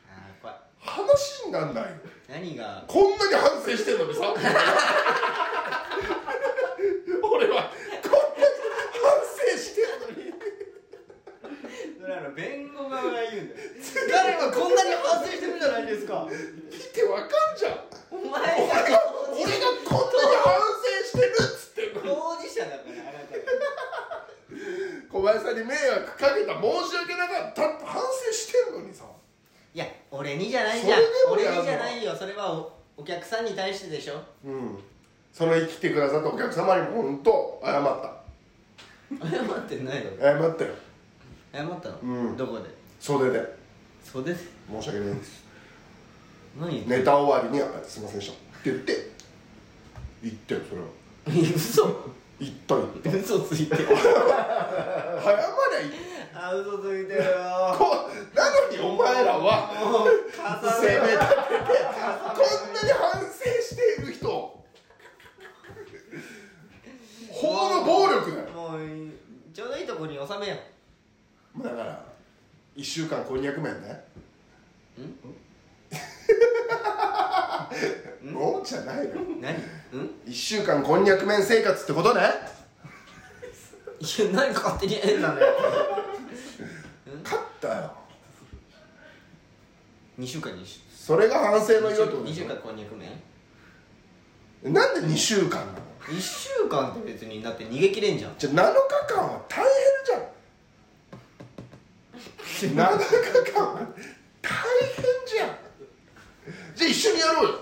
あー怖い話になんないよ何が？こんなに反省してんのにさ [laughs] 俺はこんなに反省してんのにそれあの弁護側が言うんだよ。彼はこんなに反省してるじゃないですか。見てわかんじゃん。お前俺がが俺がこんなに反省してるっつってんのに。当事者だからあなたが小林さんに迷惑かけた申し訳なかったって反省してんのにさ。いや俺にじゃないじゃん。それでもやるの？俺にじゃないよ。それはおお客さんに対してでしょ。うん。その生きてくださったお客様にも本当謝った。謝ってないの謝ったよ謝ったの、うん。どこで？袖で。袖で？申し訳ないです。何ネタ終わりにあ「すいませんでした」って言って。言ったよそれは。嘘？言った言った。嘘ついてる。謝りゃいいあ嘘ついてるよ。こなのにお前らは。もう重攻めね。立てて。こんなに反省している人。法の暴力だよ。もうちょうどいいとこに収めよだから1週間こんにゃく麺ねん [laughs] お？じゃないの。う何？うん？1週間こんにゃく麺生活ってことね？いや何勝手に変なんだよ。[laughs] 勝ったよ。2週間にしそれが反省の色ってこと2でしょ週間こんにゃく麺？なんで2週間なの？1週間って別にだって逃げ切れんじゃん。じゃあ7日間は大変じゃん7日間大変じゃん。じゃあ一緒にやろうよ。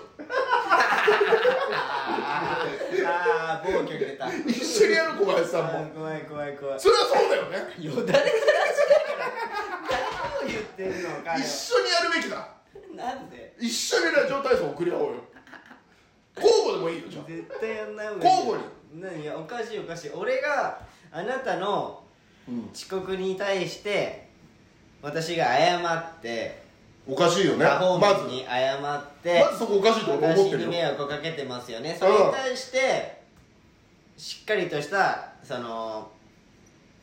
ああ暴挙出た一緒にやろう小林さんも怖い怖い怖いそれはそうだよねよだれからしだから何を言ってんのかよ一緒にやるべきだなんで一緒にラジオ体操送り合おうよ交互でもいいよじゃあ絶対やんない方がいい交互に何いやおかしいおかしい俺があなたの遅刻に対して私が謝っておかしいよね。パフォーまず。マンスに謝ってまずそこおかしいと俺思私ってるよ。に迷惑をかけてますよね。それに対してしっかりとしたその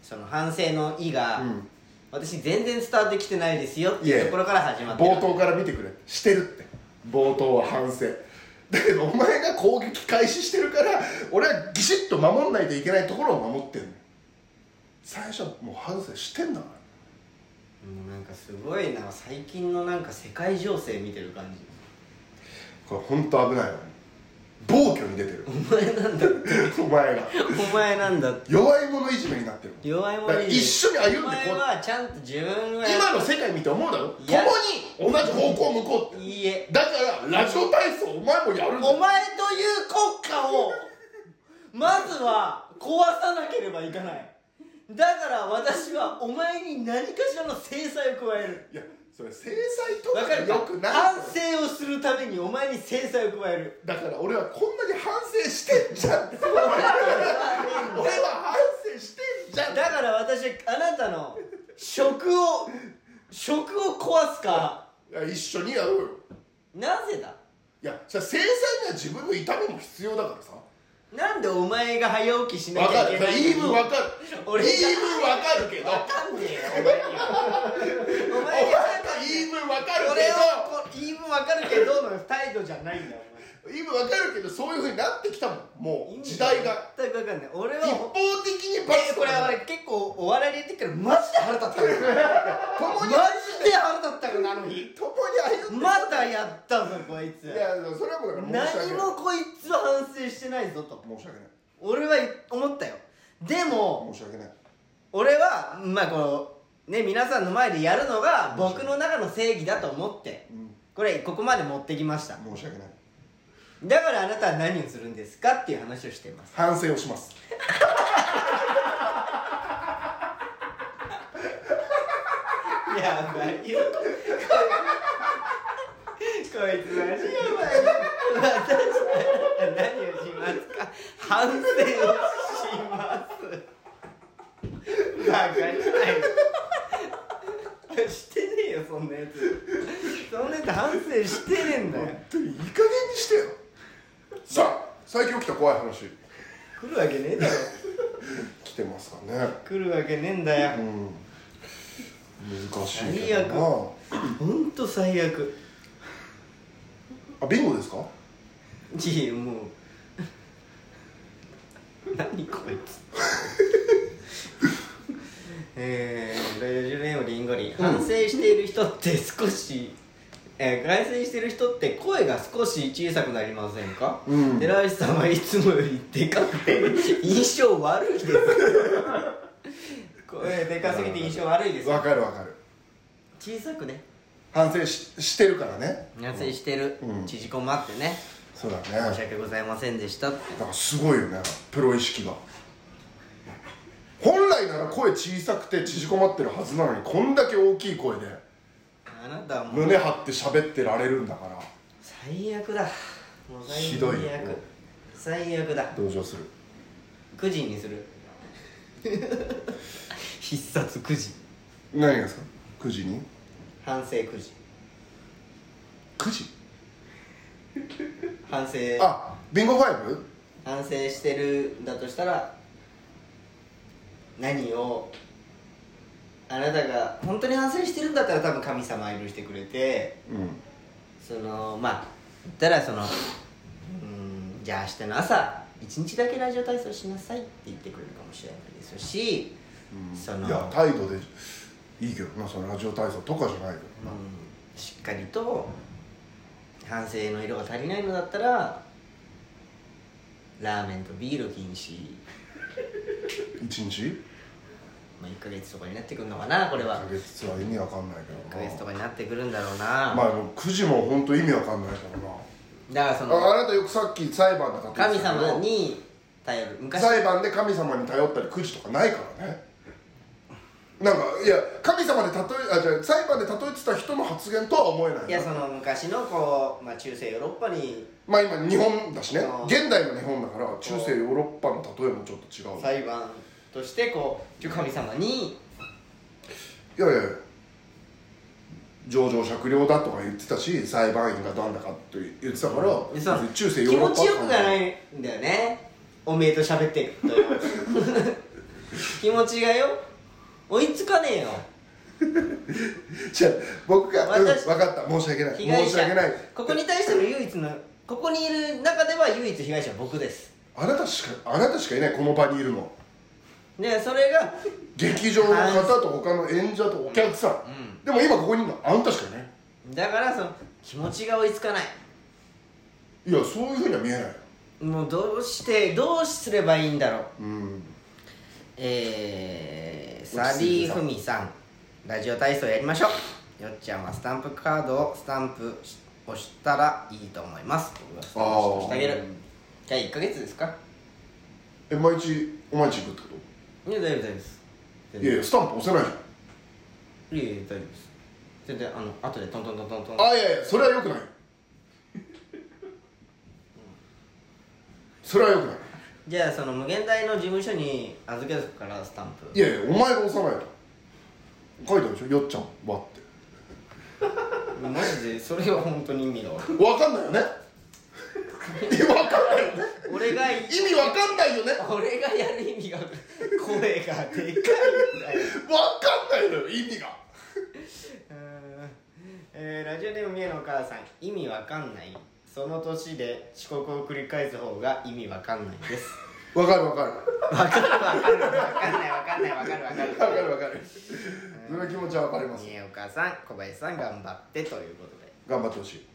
その反省の意が、うん。私全然伝わってきてないですよっていうところから始まってる冒頭から見てくれ。してるって。冒頭は反省。だけどお前が攻撃開始してるから俺はギシッと守んないといけないところを守ってんの。よ最初はもう反省してんだからもうなんかすごいな最近のなんか世界情勢見てる感じ。これ本当危ないわ。暴挙に出てる。お前なんだお前が。お前なんだって。弱い者いじめになってる。弱いもだから一緒に歩んでこうお前はちゃんと自分は今の世界見て思うだろ？共に同じ方向向こうって。いいえ。だからラジオ体操お前もやるんだよ。お前という国家をまずは壊さなければいかないだから私はお前に何かしらの制裁を加える。いやそれ制裁とかがよくない反省をするためにお前に制裁を加える。だから俺はこんなに反省してんじゃん俺は反省してんじゃん。だから私はあなたの食を食を壊すかいや一緒にやろうよ。なぜだ？いやそれ制裁には自分の痛みも必要だからさなんでお前が早起きしなわきゃいけない言い分わかる。俺が言い分わかるけど。わかんねえよお前。がの言い分わかる俺をけこう言い分わかるけどの態度じゃないんだよど言い分わかるけどそういうふうになってきたもん。もう時代が。全くわかんない。俺は一方的に罰えこれ結構お笑いで言ってっからマジで腹立った。共にマジで腹立ったからなあの日共に歩またやったぞこいつ。いやそれはもう何もこいつは反省してないぞと。申し訳ない。俺は思ったよ。でも申し訳ない。俺はまあこうね皆さんの前でやるのが僕の中の正義だと思って。うん。これここまで持ってきました。申し訳ないだからあなたは何をするんですかっていう話をしています。反省をします。やばいよ。こいつマジやばい。私は何をしますか？反省をします。バカじゃないの。してねえよそんなやつ。そんなやつ反省してねえんだよ。本当にいい加減にしてよさあ最近起きた怖い話。来るわけねえだろ。[laughs] 来てますかね。来るわけねえんだよ。うん。難しいけ最悪。どなほんと最悪。あビンゴですか？いやもう。[laughs] 何こいつ。[laughs] えー、ラジオネームリンゴリン。反省している人って少しえー、反省している人って声が少し小さくなりませんか、うん。寺内さんはいつもよりでかくて印象悪いです。声でかすぎて印象悪いです。わかるわかる。小さくね。反省ししてるからね。反省してる、うん。縮こまってね。そうだね。申し訳ございませんでしたって。だからすごいよね。プロ意識が。本来なら声小さくて縮こまってるはずなのにこんだけ大きい声であなたはもう胸張って喋ってられるんだから。最悪だ。もう最悪ひどいよ。最悪だ。同情する。9時にする。[laughs] 必殺9時何がですか？9時に？反省9時9時反省。あビンゴ 5? 反省してるんだとしたら何をあなたが本当に反省してるんだったら多分神様は許してくれてうんそのまあ言ったらそのうんじゃあ明日の朝一日だけラジオ体操しなさいって言ってくれるかもしれないですし、そのいや態度でいいけどなそのラジオ体操とかじゃないけどな、うんしっかりと反省の色が足りないのだったらラーメンとビール禁止、一日？まあ、1ヶ月とかになってくるのかなこれは。1ヶ月は意味わかんないけ1ヶ月とかになってくるんだろうな、まあもう9時も本当意味わかんないからな。だからそのああなたよくさっき裁判で例えてた神様に頼る。昔裁判で神様に頼ったり9時とかないからね。なんかいや神様で例えあじゃあ裁判で例えてた人の発言とは思えないいやその昔のこう、まあ、中世ヨーロッパに。まあ今日本だしね。うん。現代の日本だから中世ヨーロッパの例えもちょっと違う。裁判としてこう神様にいやいや上場酌量だとか言ってたし裁判員がなんだかって言ってたから、でその中世ヨ気ーロッパ持ちよくがないんだよね。おめえと喋ってると [laughs] 気持ちがよ。追いつかねえよ。じゃあ僕が、うん、分私かった。申し訳ない。申し訳ない。ここに対しての唯一のここにいる中では唯一被害者は僕です。あなたしかあなたしかいない。この場にいるのでそれが劇場の方と他の演者とお客さん、うん。でも今ここにいるのあんたしかいない。だからその気持ちが追いつかない。いやそういうふうには見えない。よもうどうしてどうすればいいんだろう。うん。えー、サリーフミさんラジオ体操やりましょう。よっちゃんはスタンプカードをスタンプし押したらいいと思います。僕がスタンプ押してあげる。じゃあ1ヶ月ですか。え毎日お毎日行くってこいや大丈夫大丈夫です。全いやいやスタンプ押せないじいやいや大丈夫です。全然あの後でトントントントントン。ゃんあいやいやそれはよくない。それはよくない。じゃあその無限大の事務所に預けるからスタンプ。いやいやお前が押さないと。書いてあるでしょよっちゃんわって。マジでそれは本当に意味がわかるわかんないよねいやわかんないよね。俺が意味わかんないよね俺がやる意味が声がでかいんだよ。わかんないのよ意味が。うーんえーラジオネーム三重のお母さん。意味わかんない。その年で遅刻を繰り返す方が意味わかんないです。わかるわかる。わかるわかる。わかんないわかんないわかるわかる。わかるわかる。その気持ちはわかります。三重お母さん。小林さん頑張って。ということで頑張ってほしい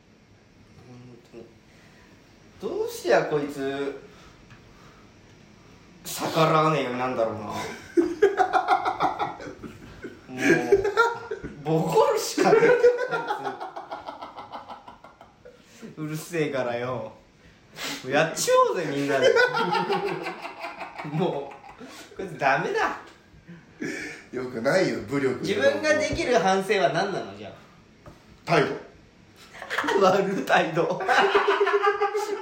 どうしてやこいつ逆らわねえようになんだろうな。もうボコるしかねえ。こいつ。うるせえからよ。やっちまおうぜみんなで。もうこいつダメだ。よくないよ武力自分ができる反省は何なのじゃ態度。あ悪い態度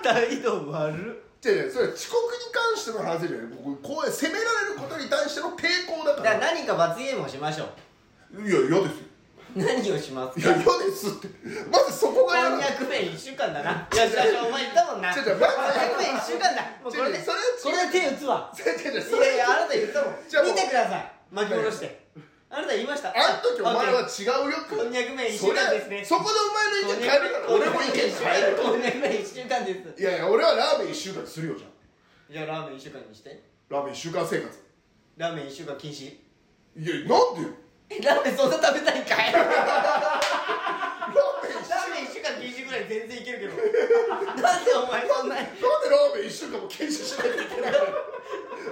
態度悪っ違う違うそれは遅刻に関しての話じゃない僕こう責められることに対しての抵抗だかだからら何か罰ゲームをしましょう。いや嫌ですよ。何をしますいや嫌ですって。まずそこが嫌こんにゃく麺1週間だな。よしよしお前言ったもんな。違う違うまずこんにゃく麺1週間だ。もうこれで。違う違うそれは違う。これで手打つわ。違う違うそれやいやあなた言ったもん。じゃあもう見てください。巻き戻してあなた言いました？あん時お前は違うよこんにゃく麺1週間ですね。そこでお前の意見変えるから俺も意見変える。こんにゃく麺1週間です。いやいや俺はラーメン1週間にするよ。じゃんじゃあラーメン1週間にして。ラーメン1週間生活。ラーメン1週間禁止？いやなんでよ。えラーメンそんな食べたいんかい？ララーメンーメン1週間禁止ぐらい全然いけるけど。なんでお前そんななんでラーメン1週間も禁止しないといけないの？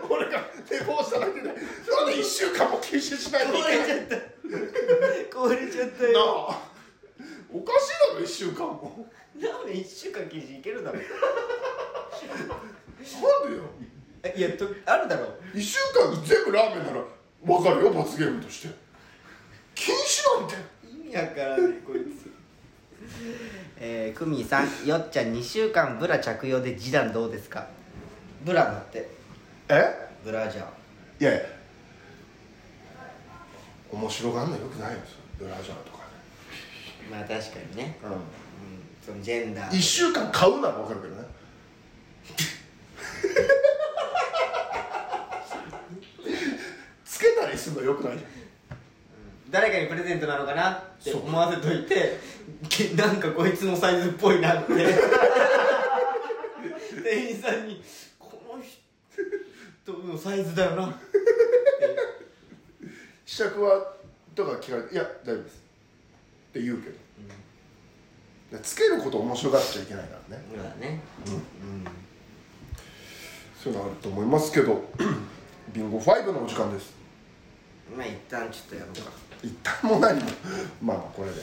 俺が寝坊しただけでなんで1週間も禁止しないとい壊けないれちゃった。壊れちゃったなよあ。おかしいだろ1週間も。ラーメン1週間禁止いけるだろなんでよ？えいやとあるだろ1週間全部ラーメンなら分かるよ罰ゲームとして。禁止なんて。意味わからないこいつ。えー、クミさんよっちゃん2週間ブラ着用で示談どうですか？ブラだってえ？ブラジャー。いやいや。面白がんのよくないよブラジャーとか。まあ確かにね。ねうん。そのジェンダー。1週間買うなら分かるけどね。つけたりするのよくない？じゃん。誰かにプレゼントなのかなって思わせといてけなんかこいつのサイズっぽいなって。店員さんに「この人のサイズだよな [laughs]」試着はとか聞かれて「いや大丈夫です」って言うけど、いやつけることを面白がっちゃいけないからね。そうだね。そういうのあると思いますけど [clears throat] ビンゴ5のお時間です。まあ一旦ちょっとやろうか。一旦も何も [laughs] まあまあこれで。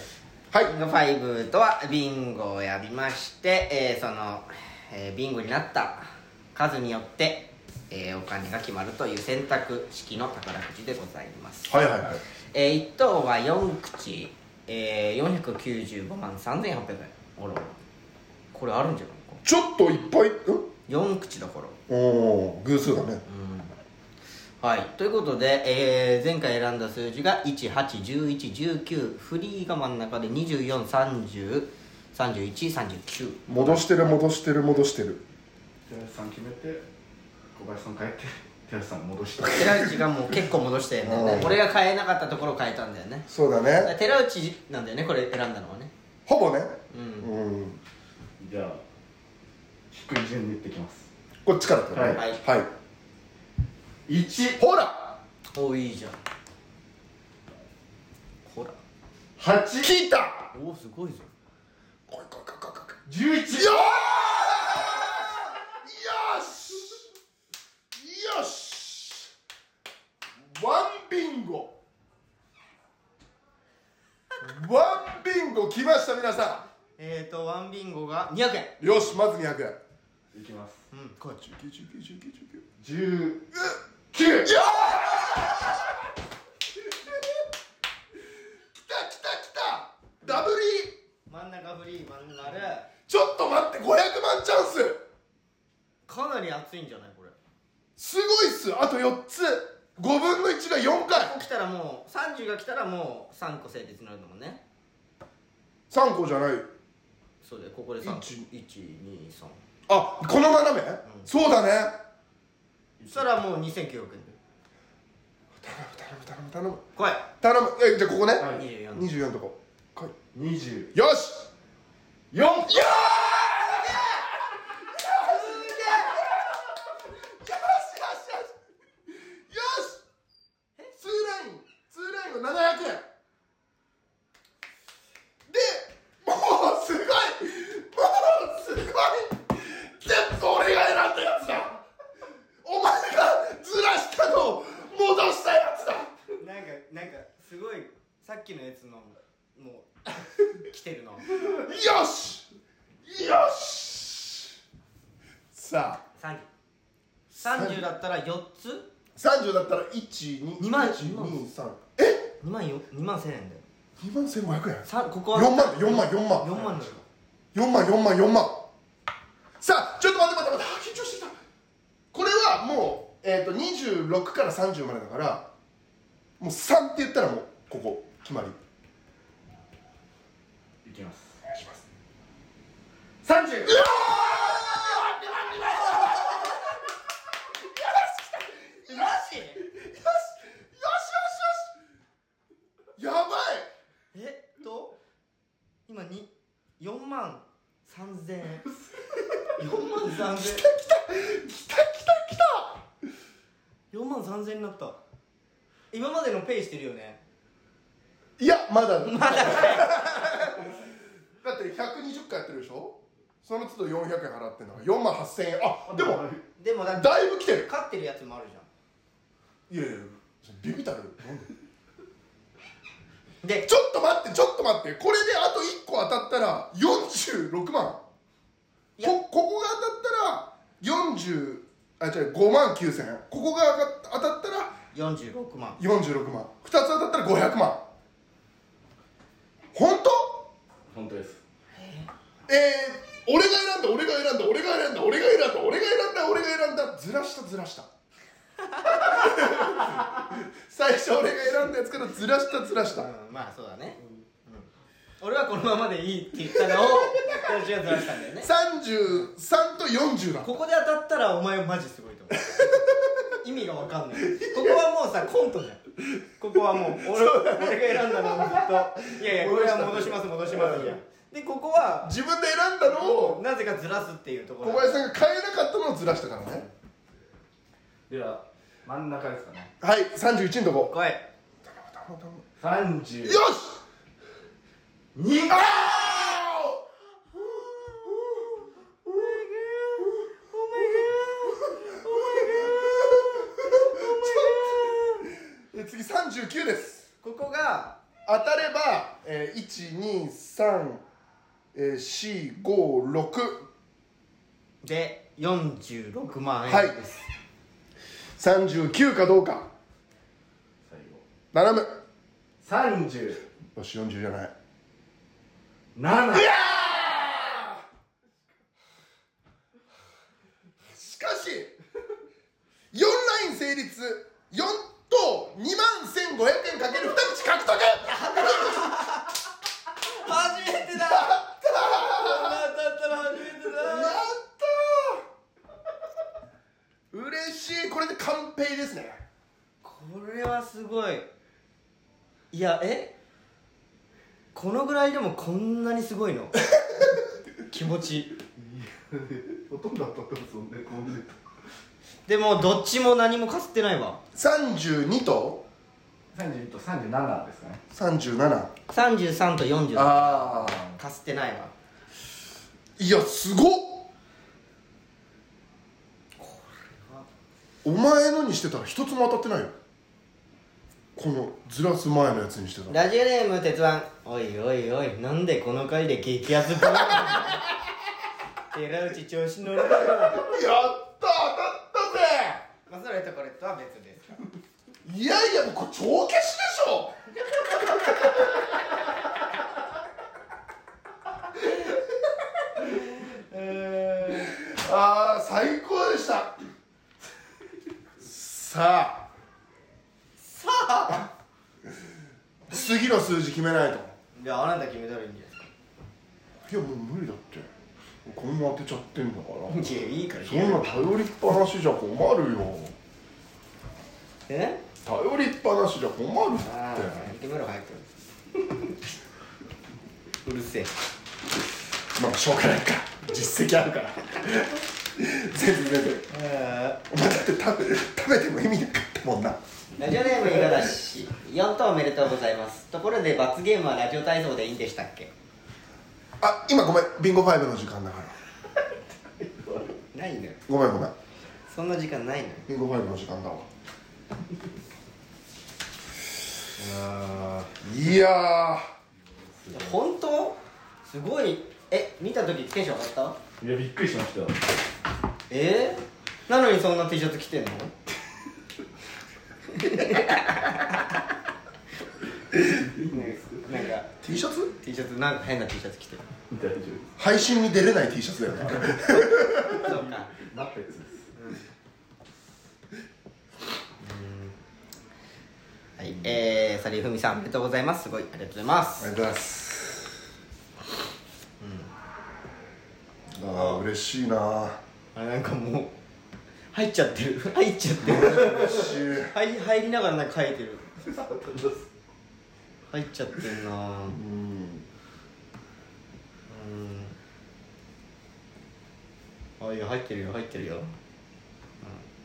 はい。ビンゴ5とはビンゴをやりまして、えーその、えービンゴになった数によって、えーお金が決まるという選択式の宝くじでございます、はいはいはい。えー、1等は4口、えー、495万3800円。あら。これあるんじゃないか。ちょっといっぱい？ん4口だから。おお偶数だね。はい。ということで、えー前回選んだ数字が181119フリーが真ん中で24303139戻してる戻してる戻してる。寺内さん決めて小林さん帰って寺内さん戻して。寺内がもう結構戻してるんだよね。うん俺が変えなかったところを変えたんだよね。そうだね。寺内なんだよねこれ選んだのはね。ほぼね。うん。うん。じゃあ低い順に言ってきます。こっちからだね。はい。はい。1ほら。おいいじゃん。ほら。8聞いた。おおすごいぞ。来い来い来い来い来11いよーワンビンゴ。ワンビンゴ来ました皆さん。えっ、ー、とワンビンゴが200円。よしまず200円。いきます。うんこれ1919191919 19! よダブリー真ん中フリー真ん中るちょっと待って500万チャンスかなり熱いんじゃないこれすごいっすあと4つ5分の1が4回。来たらもう30が来たらもう3個成立になるんだもんね。3個じゃない。そうだよここで3一123あこの斜め、そうだね。そしたらもう2900円だよ。頼む頼む頼む来い。頼む。えじゃあここね、はい。24 24のとこ。来い。24よし。よよーよしよしよしよしツーラインツーラインは700円でもうすごいもうすごい全部俺が選んだやつだお前がずらしたのを戻したやつだなんかなんかすごいさっきのやつのもう来てるなよしよしさあ30 30だったら4つ30だったら1 2二万1 2 3え2万よ2万1000円だよ2万1500円。さここは4万4万4万。4万だよ。4万4万4万。さあちょっと待って待って待って。あ緊張してきた。これはもう、えー、と26から30までだからもう3って言ったらもうここ決まり。いきます。お願いします。30うわマジーよしよしよしよしやばいえっと今に4万3000円4万3000円来た来た来た4万3000円になった。今までのペイしてるよね。いやまだ。まだ。だって120回やってるでしょ？その都度400円払ってんだから4万8000円。あでもでもだだいぶ来てる。勝ってるやつもあるじゃん。いやいやビビたる？なんで？でちょっと待ってちょっと待って。これであと1個当たったら46万。いや。こここが当たったら40あ違う5万9000円。ここが当たったら46万。46万。2つ当たったら500万。本当？本当です。えー、俺が選んだ俺が選んだ俺が選んだ俺が選んだ俺が選んだ俺が選んだ。ずらしたずらした最初俺が選んだやつからずらしたずらした、うんまあそうだね、うん。俺はこのままでいいって言ったのを私がずらしたんだよね。33と40だここで当たったらお前マジすごいと思う。意味がわかんない。ここはもうさコントじゃんここはもう [laughs] 俺俺が選んだのをずっと。いやいやこれは戻します戻しますじゃんでここは自分で選んだのをなぜかずらすっていうところ小林さんが変えなかったのをずらしたからね。では真ん中ですかね。はい31のとこ。来い。30よし。2あー次39です。ここが当たれば、えー、12345で46万円はい。です、39かどうか。最後頼む37よし40じゃない。しかし4ライン成立4と2万1500円かける2口獲得初めてだやった当たったら初めてやだったー嬉しいこれで完璧ですねこれはすごいいやえこのぐらいでもこんなにすごいの気持ちほとんど当たってますもんねこう見るとでもどっちも何もかすってないわ。32と？32と37ですかね。37 33と40だああかすってないわ。いやすごっ！お前のにしてたら一つも当たってないよ。このずらす前のやつにしてたら。ラジオネーム鉄腕。おいおいおいなんでこの回で激アツぶ [laughs] 寺内調子乗るやった当たったぜま、れとこれとは別ですかいやいやもうこれ帳消しでしょ！[laughs] え、ああ最高でした。さあさあ。次の数字決めないと。いやあなた決めたらいいんじゃないですか。いやもう無理だって。こんな当てちゃってんだから。いやいいから。そんな頼りっぱなしじゃ困るよ。え？頼りっぱなしじゃ困るって。ああ決めろ早くうるせえ。まあしょうがないか。実績あるから。全然全然お前だって食べ食べても意味なかったもんな。ラジオネーム五十嵐4等おめでとうございます。ところで罰ゲームはラジオ体操でいいんでしたっけ？あ今ごめん。ビンゴ5の時間だから。[laughs] ないのよ。ごめんごめん。そんな時間ないのよ。ビンゴ5の時間だわいや本当？すごい。え見た時テンション上がった？いやびっくりしましたえ？ー、なのにそんな T シャツ着てんの？[laughs] なんか T シャツ？T シャツなんか変な T シャツ着てる。大丈夫配信に出れない T シャツだよな [laughs] そうか。なったやつですはいえー、サリーフミさんおめでとうございます。すごいありがとうございます。ありがとうございます。ああ嬉しいな。あなんかもう入っちゃってる。[laughs] 入っちゃってる。嬉しい。入入りながらなんか書いてる。[laughs] 入っちゃってんな。うん。うん。あいや入ってるよ入ってるよ、うん、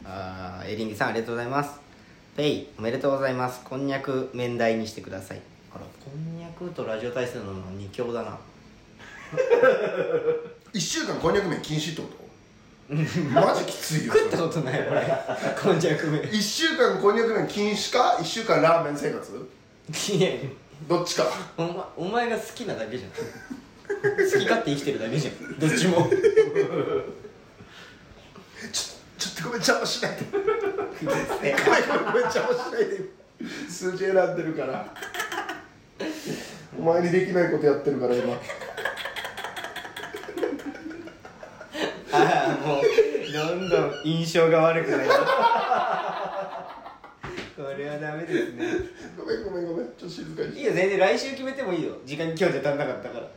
あーエリンギさんありがとうございますペイおめでとうございます。こんにゃく麺代にしてください。あら。こんにゃくとラジオ体操の二強だな。[laughs] 1週間こんにゃく麺禁止ってこと？マジきついよ食ったことない俺。こんにゃく麺1週間こんにゃく麺禁止か？1週間ラーメン生活？いや。どっちか。お前お前が好きなだけじゃん。好き勝手生きてるだけじゃん。どっちも。ち [laughs] ょちょっとごめん邪魔しないで。ごめんごめんごめん邪魔しないで。数字選んでるから。お前にできないことやってるから今。ああもうどんどん印象が悪くなる。これはダメですね。ごめんごめんごめん。ちょっと静かに。いいよ全然来週決めてもいいよ。時間今日じゃ足んなかったから。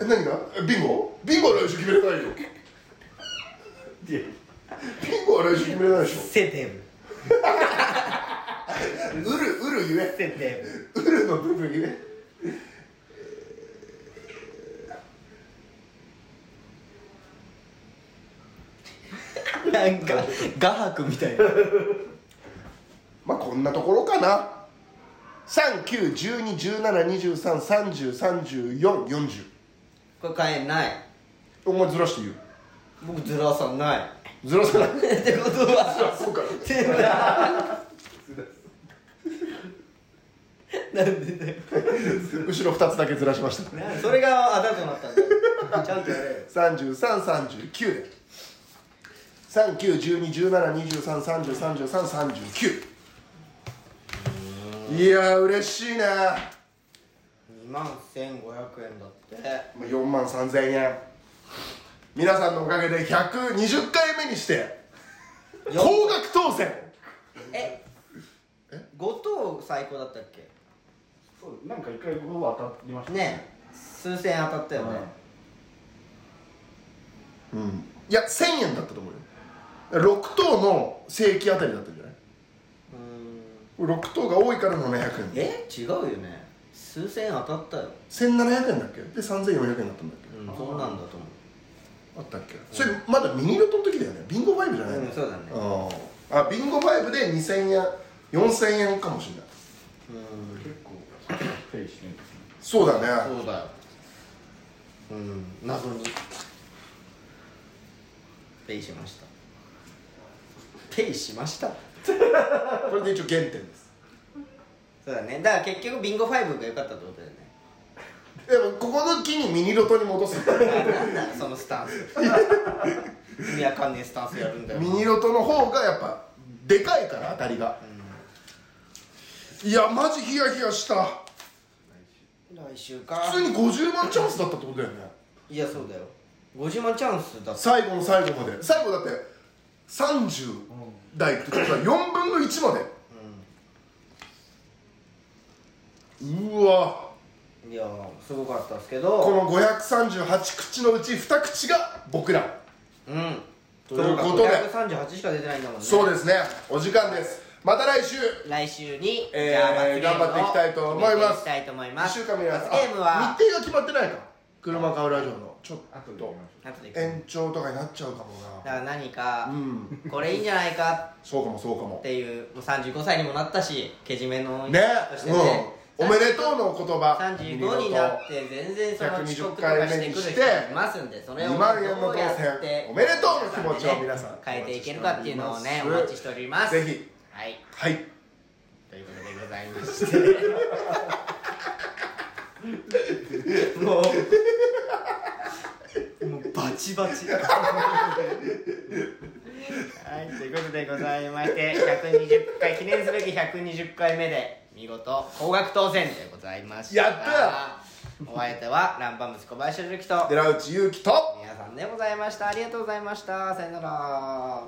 え何が？えビンゴ？ビンゴは来週決めれないよ。いやは来週決めれないでしセテム。ょウルウル言え。セテウルの部分言え。ムなんか画伯みたいな。まあこんなところかな。39121723303440これ買えないお前ずらして言う僕ズラさんないずらさないってことは。そうか。なんでだよ。後ろ2つだけずらしました。なそれがあだとなったんだよ。ちゃんとやれよ。3339で。39121723303339いやー嬉しいね。2万1500円だって。4万3000円皆さんのおかげで120回目にして高額当選。え5等最高だったっけ？そうなんか一回ここ当たりましたね。え数千円当たったよね、うん。いや1000円だったと思うよ。6等の正規あたりだったんじゃない？うーん。6等が多いから700円。え違うよね。数千円当たったよ。1700円だっけ？で3400円だったんだっけ？うんそんなんだと思あったっけ？それまだミニロトの時だよね？ビンゴ5じゃないの、うんそうだね。あビンゴ5で2000円4000円かもしれない。うん。結構ペイしてるんですね。そうだね。そうだよ。うん。謎に。ペイしました。ペイしました？[laughs] これで一応原点です。そうだね。だから結局ビンゴ5が良かったってことだよねでもここの木にミニロトに戻す。あなんだそのスタンス。意味わかんねえスタンスやるんだよミニロトの方がやっぱでかいから当たりが、いやマジヒヤヒヤした。来週か。普通に50万チャンスだったってことだよね。いやそうだよ。50万チャンスだった。最後の最後まで。最後だって30台ってことは4分の1まで。うわいやすごかったですけど。この538口のうち2口が僕ら。うん。ということで。538しか出てないんだもんね。そうですね。お時間です。また来週。来週に、えー頑張っていきたいと思います。決めていきたいと思いま1す。週間目や罰ゲームは日程が決まってないか。車買うラジオの。ちょっと。延長とかになっちゃうかもな。だから何か、うん。これいいんじゃないか。そうかもそうかも。っていうもう35歳にもなったしけじめのね。としてね、うん、おめでとうの言葉。35になって全然その遅刻とかしてくる人いますんでそれを2万円の当どうやって選おめでとうの気持ちを皆さん変えていけるかっていうのをねお待ちしております。ぜひ。はい。はい。ということでございまして。もう。もうバチバチ。はいということでございまして120回記念すべき120回目で見事高額当選でございました。やったお相手はランパムス小林瑠樹と。寺内優輝と。皆さんでございました。ありがとうございました。さよなら